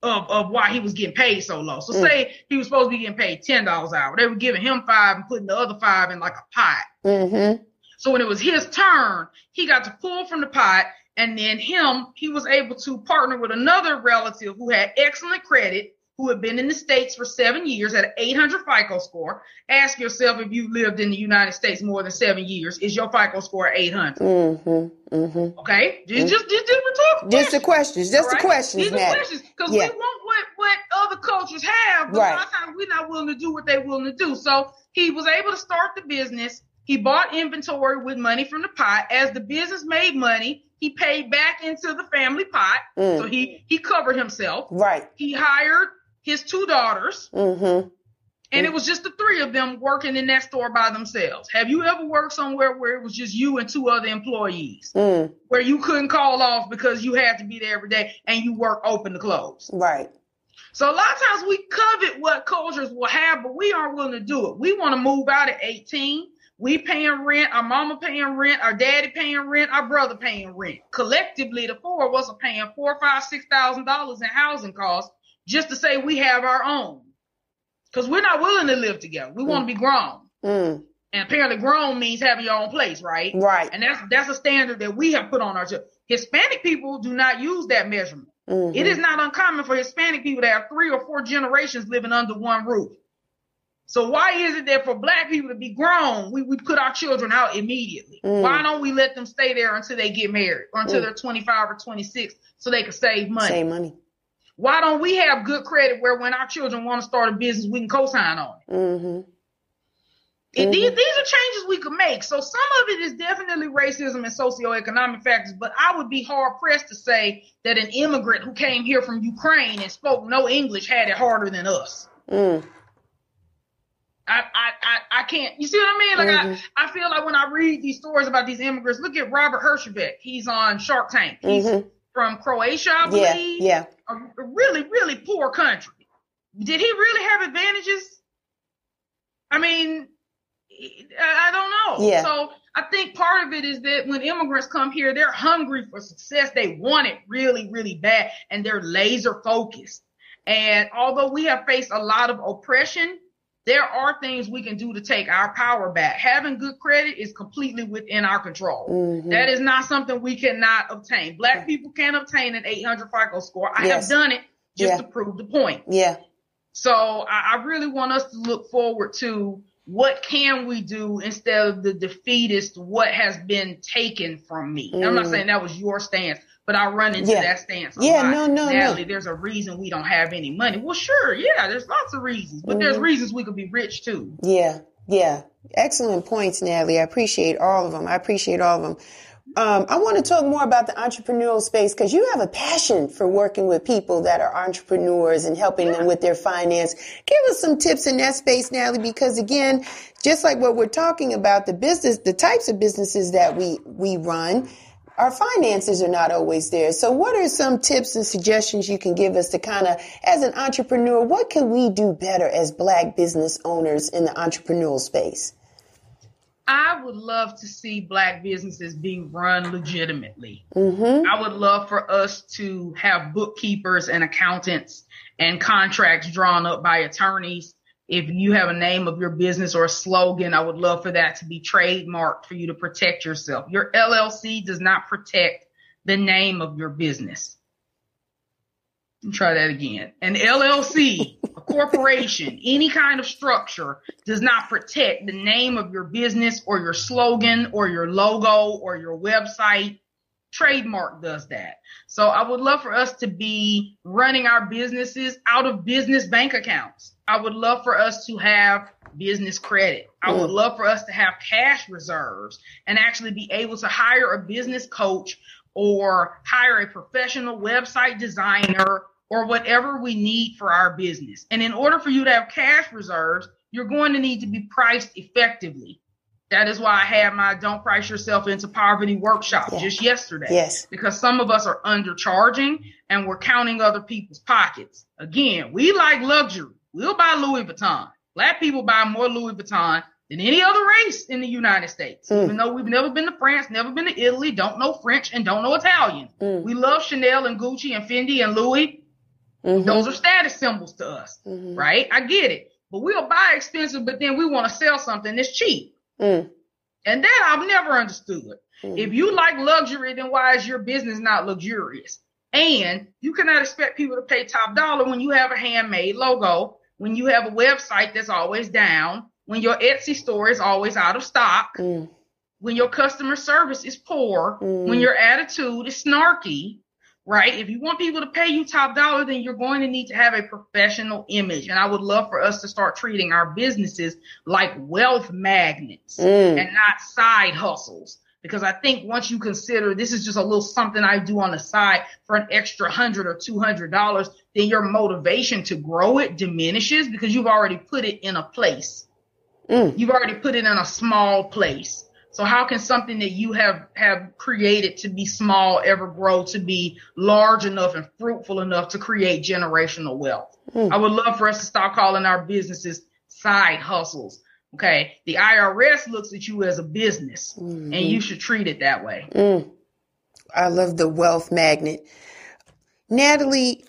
of, of why he was getting paid so low. So Mm. say he was supposed to be getting paid ten dollars an hour. They were giving him five and putting the other five in like a pot. Mm-hmm. So when it was his turn, he got to pull from the pot, and then him, he was able to partner with another relative who had excellent credit, who had been in the States for seven years at an 800 FICO score. Ask yourself if you lived in the United States more than seven years, is your FICO score 800? Mm-hmm. Mm-hmm. Okay, just just just, just rhetorical Just the questions. Just the questions, These are Nat. questions because Yeah. we want what what other cultures have, but Right. a lot of times we're not willing to do what they're willing to do. So he was able to start the business. He bought inventory with money from the pot. As the business made money, he paid back into the family pot. Mm. So he he covered himself. Right. He hired his two daughters, Mm-hmm. and it was just the three of them working in that store by themselves. Have you ever worked somewhere where it was just you and two other employees, Mm. where you couldn't call off because you had to be there every day and you work open to close? Right. So a lot of times we covet what cultures will have, but we aren't willing to do it. We want to move out at 18. We paying rent, our mama paying rent, our daddy paying rent, our brother paying rent. Collectively, the four of us are paying four, five, six thousand dollars in housing costs just to say we have our own. Because we're not willing to live together. We want to be grown. Mm. And apparently grown means having your own place, right? Right. And that's that's a standard that we have put on ourselves. Hispanic people do not use that measurement. Mhm. It is not uncommon for Hispanic people to have three or four generations living under one roof. So why is it that for black people to be grown, we, we put our children out immediately? Mm. Why don't we let them stay there until they get married or until Mm. they're 25 or 26 so they can save money? Save money. Why don't we have good credit where when our children want to start a business, we can co-sign on it? Mm-hmm. And these, these are changes we could make. So some of it is definitely racism and socioeconomic factors, but I would be hard pressed to say that an immigrant who came here from Ukraine and spoke no English had it harder than us. Mm. I, I, I, I can't. You see what I mean? Like Mhm. I, I feel like when I read these stories about these immigrants, look at Robert Herjavec. He's on Shark Tank. He's Mhm. from Croatia, I believe. Yeah. A, a really, really poor country. Did he really have advantages? I mean, I I don't know. Yeah. So I think part of it is that when immigrants come here, they're hungry for success. They want it really, really bad, and they're laser focused. And although we have faced a lot of oppression, there are things we can do to take our power back. Having good credit is completely within our control. Mhm. That is not something we cannot obtain. Black people can obtain an 800 FICO score. I Yes. have done it just Yeah. to prove the point. Yeah. So I, I really want us to look forward to what can we do instead of the defeatist, what has been taken from me. I'm not Mm. saying that was your stance, but I run into Yeah. that stance. a Yeah, lot. no, no, no. Natalie, there's a reason we don't have any money. Well, sure, yeah, there's lots of reasons, but there's Mhm. reasons we could be rich too. Yeah, yeah. Excellent points, Natalie. I appreciate all of them. I appreciate all of them. Um, I want to talk more about the entrepreneurial space because you have a passion for working with people that are entrepreneurs and helping them with their finance. Give us some tips in that space, Natalie, because again, just like what we're talking about, the business, the types of businesses that we, we run, our finances are not always there. So what are some tips and suggestions you can give us to kind of, as an entrepreneur, what can we do better as black business owners in the entrepreneurial space? I would love to see black businesses be run legitimately. Mm-hmm. I would love for us to have bookkeepers and accountants and contracts drawn up by attorneys. If you have a name of your business or a slogan, I would love for that to be trademarked for you to protect yourself. Your LLC does not protect the name of your business. Try that again. An LLC, a corporation, any kind of structure does not protect the name of your business or your slogan or your logo or your website. Trademark does that. So I would love for us to be running our businesses out of business bank accounts. I would love for us to have business credit. I would Mm. love for us to have cash reserves and actually be able to hire a business coach or hire a professional website designer or whatever we need for our business. And in order for you to have cash reserves, you're going to need to be priced effectively. That is why I had my Don't Price Yourself into Poverty workshop Yeah. just yesterday. Yes. Because some of us are undercharging and we're counting other people's pockets. Again, we like luxury. We'll buy Louis Vuitton. Black people buy more Louis Vuitton than any other race in the United States. Mm. Even though we've never been to France, never been to Italy, don't know French, and don't know Italian. Mm. We love Chanel and Gucci and Fendi and Louis. Mm-hmm. Those are status symbols to us, mm-hmm. right? I get it. But we'll buy expensive, but then we want to sell something that's cheap. Mm. And that I've never understood. Mm. If you like luxury, then why is your business not luxurious? And you cannot expect people to pay top dollar when you have a handmade logo, when you have a website that's always down, when your Etsy store is always out of stock, mm. when your customer service is poor, mm. when your attitude is snarky, right? If you want people to pay you top dollar, then you're going to need to have a professional image. And I would love for us to start treating our businesses like wealth magnets mm. and not side hustles. Because I think once you consider this is just a little something I do on the side for an extra hundred or two hundred dollars, then your motivation to grow it diminishes because you've already put it in a place. Mm. You've already put it in a small place. So how can something that you have have created to be small ever grow to be large enough and fruitful enough to create generational wealth? Mm. I would love for us to stop calling our businesses side hustles. Okay. The IRS looks at you as a business mm-hmm. and you should treat it that way. Mm. I love the wealth magnet. Natalie,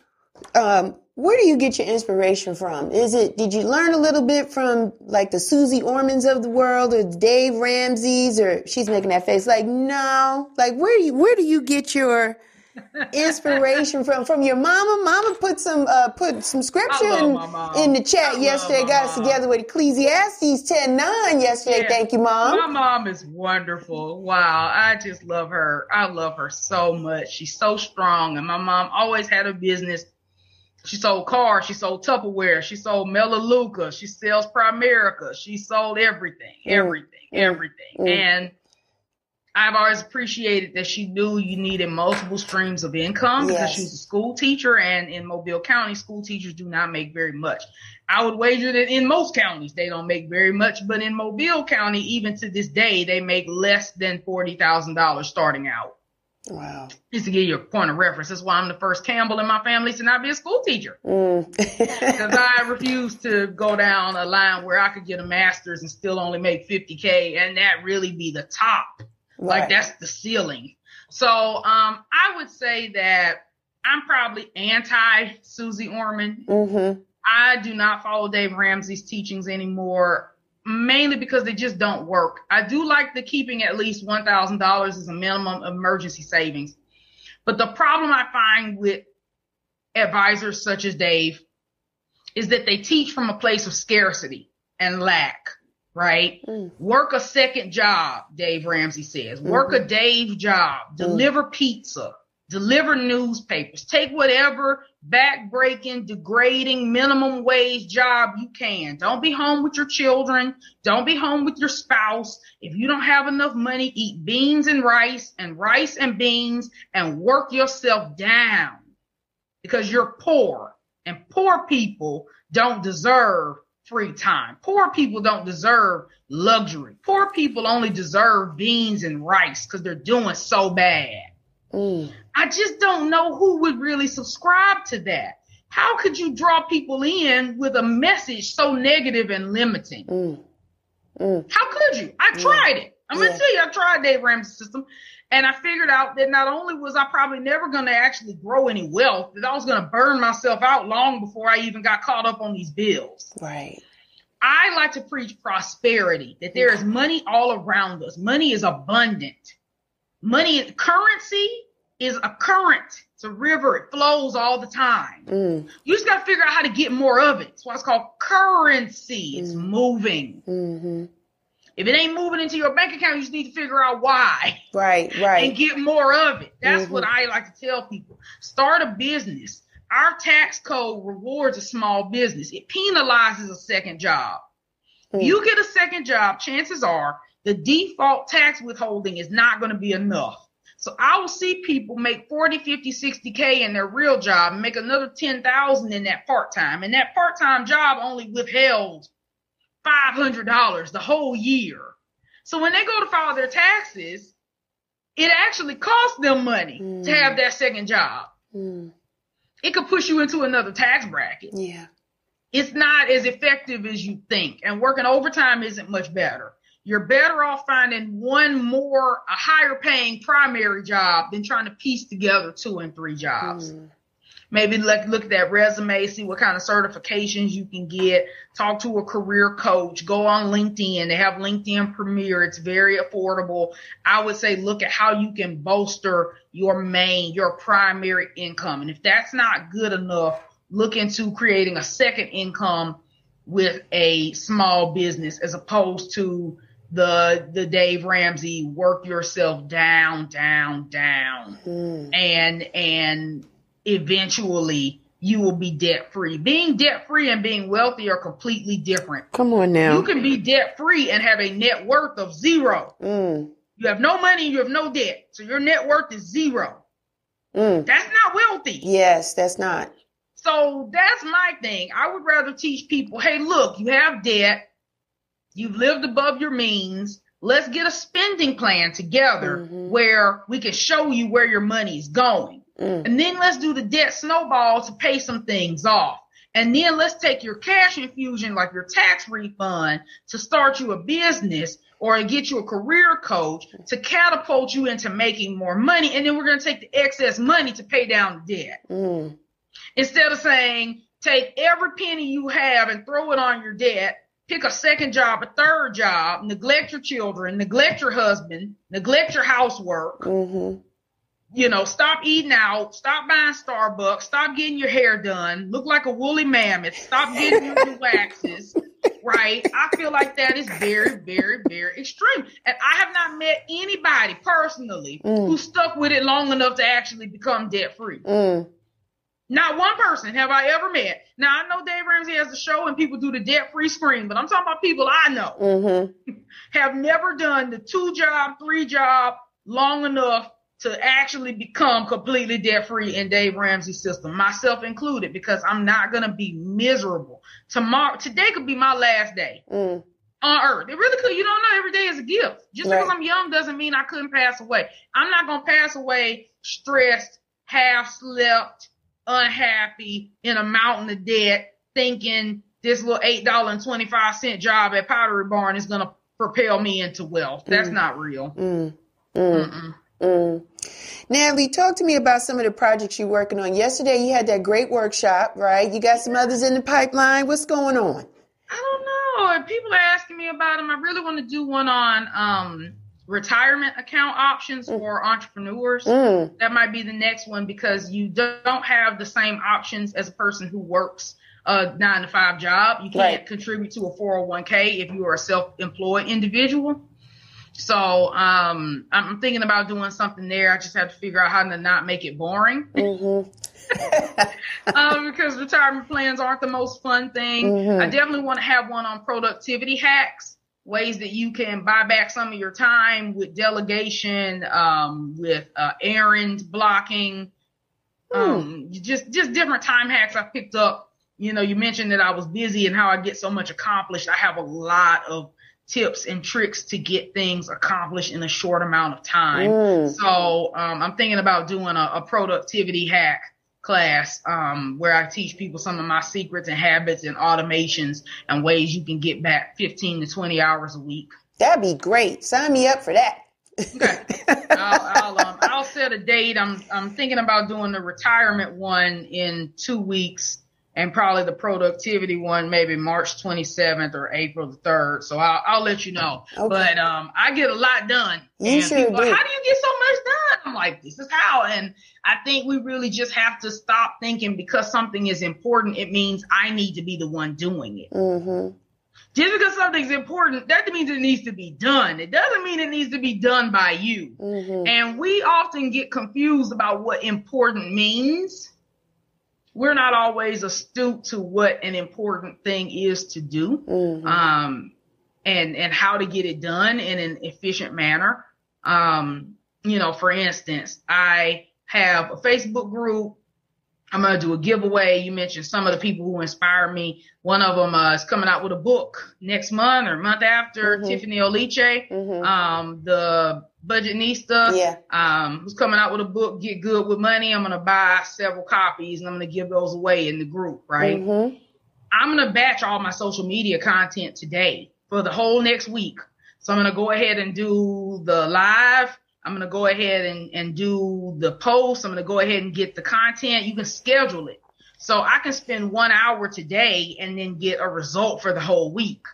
um, where do you get your inspiration from? Is it, did you learn a little bit from like the Susie Ormans of the world or Dave Ramsey's or she's making that face like, no, like where do you, where do you get your inspiration from? From your mama? Mama put some, uh, put some scripture in, in, the chat yesterday, got us together with Ecclesiastes 10 9 yesterday. Yeah. Thank you, mom. My mom is wonderful. Wow. I just love her. I love her so much. She's so strong and my mom always had a business she sold cars. She sold Tupperware. She sold Melaleuca. She sells Primerica. She sold everything, mm. everything, mm. everything. Mm. And I've always appreciated that she knew you needed multiple streams of income yes. because was a school teacher and in Mobile County, school teachers do not make very much. I would wager that in most counties, they don't make very much, but in Mobile County, even to this day, they make less than $40,000 starting out. Wow. Just to give you a point of reference, that's why I'm the first Campbell in my family to not be a school teacher. Because mm. I refuse to go down a line where I could get a master's and still only make 50K and that really be the top. Right. Like that's the ceiling. So um, I would say that I'm probably anti Susie Orman. Mm-hmm. I do not follow Dave Ramsey's teachings anymore mainly because they just don't work. I do like the keeping at least $1,000 as a minimum emergency savings. But the problem I find with advisors such as Dave is that they teach from a place of scarcity and lack, right? Mm. Work a second job, Dave Ramsey says. Work mm-hmm. a Dave job, mm. deliver mm. pizza, deliver newspapers, take whatever back-breaking, degrading minimum wage job you can. Don't be home with your children. Don't be home with your spouse. If you don't have enough money, eat beans and rice and rice and beans and work yourself down because you're poor and poor people don't deserve free time. Poor people don't deserve luxury. Poor people only deserve beans and rice because they're doing so bad. Mm. I just don't know who would really subscribe to that. How could you draw people in with a message so negative and limiting? Mm. Mm. How could you? I tried it. I'm yeah. gonna tell you, I tried Dave Ramsey's system, and I figured out that not only was I probably never gonna actually grow any wealth, that I was gonna burn myself out long before I even got caught up on these bills. Right. I like to preach prosperity, that there is money all around us. Money is abundant. Money, currency is a current. It's a river. It flows all the time. Mm. You just got to figure out how to get more of it. That's why it's called currency. It's mm. moving. Mm-hmm. If it ain't moving into your bank account, you just need to figure out why. Right, right. And get more of it. That's mm-hmm. what I like to tell people. Start a business. Our tax code rewards a small business. It penalizes a second job. Mm. You get a second job, chances are the default tax withholding is not going to be enough. So I will see people make 40, 50, 60K in their real job and make another 10,000 in that part-time. And that part-time job only withheld $500 the whole year. So when they go to file their taxes, it actually costs them money mm. to have that second job. Mm. It could push you into another tax bracket. Yeah. It's not as effective as you think and working overtime isn't much better you're better off finding one more, a higher paying primary job than trying to piece together two and three jobs. Mm. maybe look look at that resume, see what kind of certifications you can get. Talk to a career coach. Go on LinkedIn. They have LinkedIn Premier. It's very affordable. I would say look at how you can bolster your main, your primary income. And if that's not good enough, look into creating a second income with a small business as opposed to the the Dave Ramsey work yourself down, down, down, mm. and and eventually you will be debt free. Being debt free and being wealthy are completely different. Come on now. You can be debt free and have a net worth of zero. Mm. You have no money, you have no debt, so your net worth is zero. Mm. That's not wealthy. Yes, that's not. So that's my thing. I would rather teach people, hey, look, you have debt You've lived above your means. Let's get a spending plan together mm-hmm. where we can show you where your money's going. Mm. And then let's do the debt snowball to pay some things off. And then let's take your cash infusion, like your tax refund, to start you a business or get you a career coach to catapult you into making more money. And then we're going to take the excess money to pay down the debt. Mm. Instead of saying, take every penny you have and throw it on your debt pick a second job, a third job, neglect your children, neglect your husband, neglect your housework. Mm-hmm. You know, stop eating out, stop buying Starbucks, stop getting your hair done, look like a woolly mammoth, stop getting your new waxes. Right. I feel like that is very, very, very extreme. And I have not met anybody personally mm. who stuck with it long enough to actually become debt free. Mm. Not one person have I ever met. Now I know Dave Ramsey has a show and people do the debt free scream, but I'm talking about people I know mm-hmm. have never done the two job, three job long enough to actually become completely debt free in Dave Ramsey's system, myself included, because I'm not gonna be miserable. Tomorrow, today could be my last day. Mm. On earth. It really could. You don't know every day is a gift. Just right. because I'm young doesn't mean I couldn't pass away. I'm not going to pass away stressed, half slept, unhappy in a mountain of debt, thinking this little eight dollar and twenty five cent job at Pottery Barn is gonna propel me into wealth. That's mm. not real. Mm. Mm. mm. Natalie, talk to me about some of the projects you're working on. Yesterday, you had that great workshop, right? You got some others in the pipeline. What's going on? I don't know. People are asking me about them. I really want to do one on um, retirement account options mm. for entrepreneurs. Mm. That might be the next one because you don't have the same options as a person who works a nine to five job. You can't right. contribute to a 401k if you are a self-employed individual. So um, I'm thinking about doing something there. I just have to figure out how to not make it boring. Mm-hmm. um, because retirement plans aren't the most fun thing. Mm-hmm. I definitely want to have one on productivity hacks ways that you can buy back some of your time with delegation, um, with uh, errand blocking, um, just just different time hacks I picked up. You know, you mentioned that I was busy and how I get so much accomplished. I have a lot of tips and tricks to get things accomplished in a short amount of time. Mm. So um, I'm thinking about doing a, a productivity hack class um, where I teach people some of my secrets and habits and automations and ways you can get back 15 to 20 hours a week. That'd be great. Sign me up for that. okay. I'll, I'll, um, I'll set a date. I'm, I'm thinking about doing the retirement one in two weeks and probably the productivity one maybe March 27th or April the 3rd. So I'll, I'll let you know. Okay. But um, I get a lot done. You sure do. How do you get so much done? I'm like, this is how. And I think we really just have to stop thinking because something is important, it means I need to be the one doing it. Mm-hmm. Just because something's important, that means it needs to be done. It doesn't mean it needs to be done by you. Mm-hmm. And we often get confused about what important means we're not always astute to what an important thing is to do mm-hmm. um, and and how to get it done in an efficient manner um, you know for instance i have a facebook group i'm going to do a giveaway you mentioned some of the people who inspired me one of them uh, is coming out with a book next month or month after mm-hmm. Tiffany Aliche mm-hmm. um, the Budgetnista, yeah. um, who's coming out with a book, Get Good with Money. I'm going to buy several copies and I'm going to give those away in the group, right? Mm-hmm. I'm going to batch all my social media content today for the whole next week. So I'm going to go ahead and do the live I'm going to go ahead and, and do the post. I'm going to go ahead and get the content. You can schedule it. So I can spend one hour today and then get a result for the whole week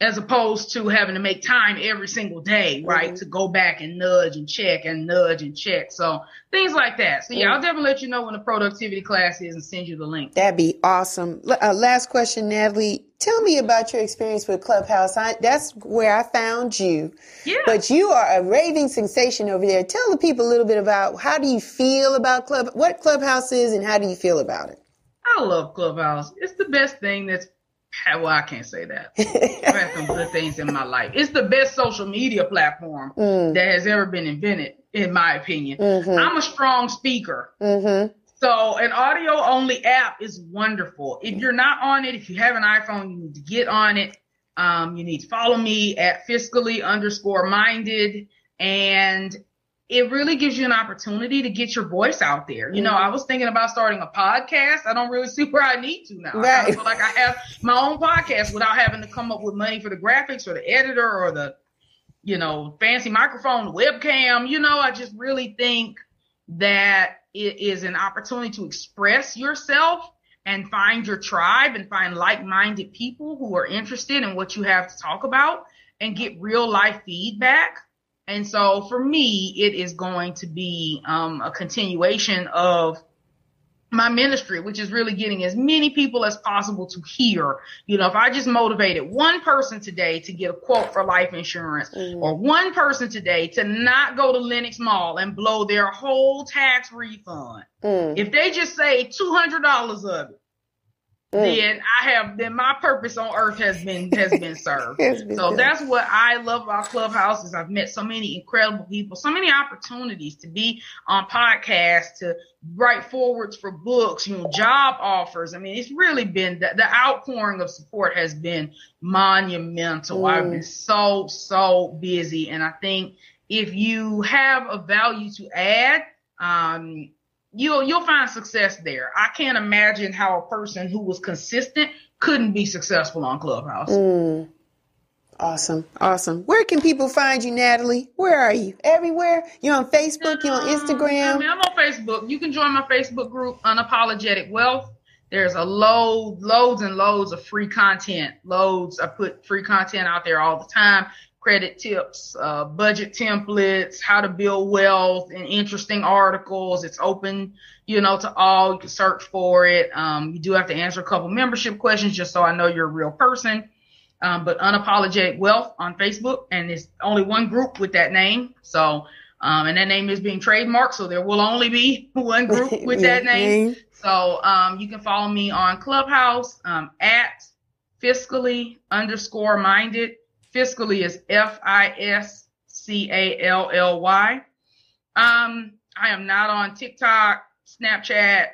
as opposed to having to make time every single day, right? Mm-hmm. To go back and nudge and check and nudge and check. So things like that. So yeah, mm-hmm. I'll definitely let you know when the productivity class is and send you the link. That'd be awesome. Uh, last question, Natalie. Tell me about your experience with Clubhouse. I, that's where I found you. Yeah. But you are a raving sensation over there. Tell the people a little bit about how do you feel about Club, what Clubhouse is and how do you feel about it? I love Clubhouse. It's the best thing that's well, I can't say that. I've had some good things in my life. It's the best social media platform mm. that has ever been invented, in my opinion. Mm-hmm. I'm a strong speaker. Mm-hmm. So an audio only app is wonderful. If you're not on it, if you have an iPhone, you need to get on it. Um, you need to follow me at fiscally underscore minded. And it really gives you an opportunity to get your voice out there. You know, mm-hmm. I was thinking about starting a podcast. I don't really see where I need to now. Right. I feel like I have my own podcast without having to come up with money for the graphics or the editor or the, you know, fancy microphone, webcam. You know, I just really think that it is an opportunity to express yourself and find your tribe and find like-minded people who are interested in what you have to talk about and get real life feedback. And so for me, it is going to be um, a continuation of my ministry, which is really getting as many people as possible to hear. You know, if I just motivated one person today to get a quote for life insurance mm. or one person today to not go to Lenox Mall and blow their whole tax refund, mm. if they just say $200 of it, Mm. then I have then my purpose on earth has been has been served. been so that's what I love about Clubhouse is I've met so many incredible people, so many opportunities to be on podcasts, to write forwards for books, you know, job offers. I mean, it's really been the, the outpouring of support has been monumental. Mm. I've been so so busy, and I think if you have a value to add, um, you'll you'll find success there. I can't imagine how a person who was consistent couldn't be successful on Clubhouse. Mm. Awesome, awesome. Where can people find you, Natalie? Where are you? Everywhere? You're on Facebook? You're on Instagram? I mean, I'm on Facebook. You can join my Facebook group, Unapologetic Wealth. There's a load, loads and loads of free content. Loads. I put free content out there all the time credit tips, uh, budget templates, how to build wealth, and interesting articles. It's open, you know, to all. You can search for it. Um, you do have to answer a couple membership questions just so I know you're a real person. Um, but unapologetic wealth on Facebook, and it's only one group with that name. So, um, and that name is being trademarked, so there will only be one group with that name. So, um, you can follow me on Clubhouse um, at fiscally underscore minded Fiscally is F I S C A L L Y. Um, I am not on TikTok, Snapchat,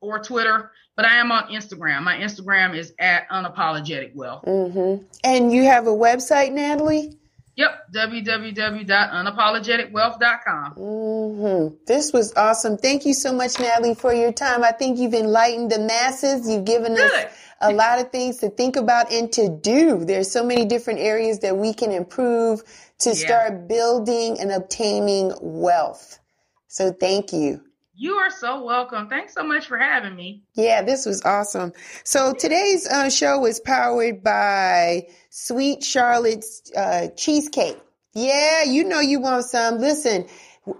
or Twitter, but I am on Instagram. My Instagram is at unapologetic wealth. Mm-hmm. And you have a website, Natalie? Yep, www.unapologeticwealth.com. Mm-hmm. This was awesome. Thank you so much, Natalie, for your time. I think you've enlightened the masses. You've given Good. us a lot of things to think about and to do. There's so many different areas that we can improve to yeah. start building and obtaining wealth. So thank you. You are so welcome. Thanks so much for having me. Yeah, this was awesome. So today's uh, show is powered by Sweet Charlotte's uh, Cheesecake. Yeah, you know you want some. Listen,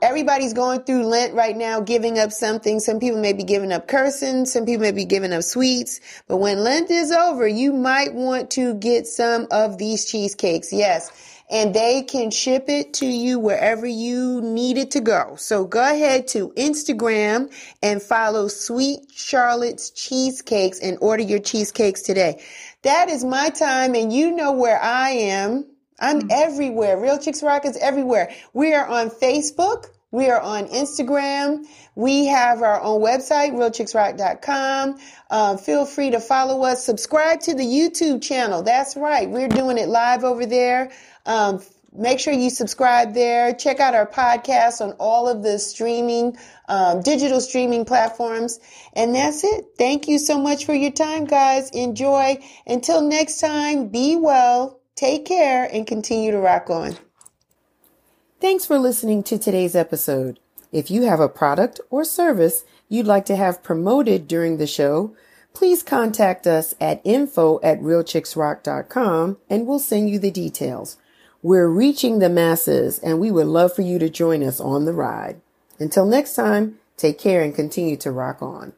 everybody's going through Lent right now, giving up something. Some people may be giving up cursing. Some people may be giving up sweets. But when Lent is over, you might want to get some of these cheesecakes. Yes. And they can ship it to you wherever you need it to go. So go ahead to Instagram and follow Sweet Charlotte's Cheesecakes and order your cheesecakes today. That is my time and you know where I am. I'm mm-hmm. everywhere. Real Chicks Rock is everywhere. We are on Facebook. We are on Instagram. We have our own website, realchicksrock.com. Uh, feel free to follow us. Subscribe to the YouTube channel. That's right. We're doing it live over there. Um, make sure you subscribe there. Check out our podcast on all of the streaming, um, digital streaming platforms. And that's it. Thank you so much for your time, guys. Enjoy. Until next time, be well. Take care and continue to rock on. Thanks for listening to today's episode. If you have a product or service you'd like to have promoted during the show, please contact us at info at realchicksrock.com and we'll send you the details. We're reaching the masses and we would love for you to join us on the ride. Until next time, take care and continue to rock on.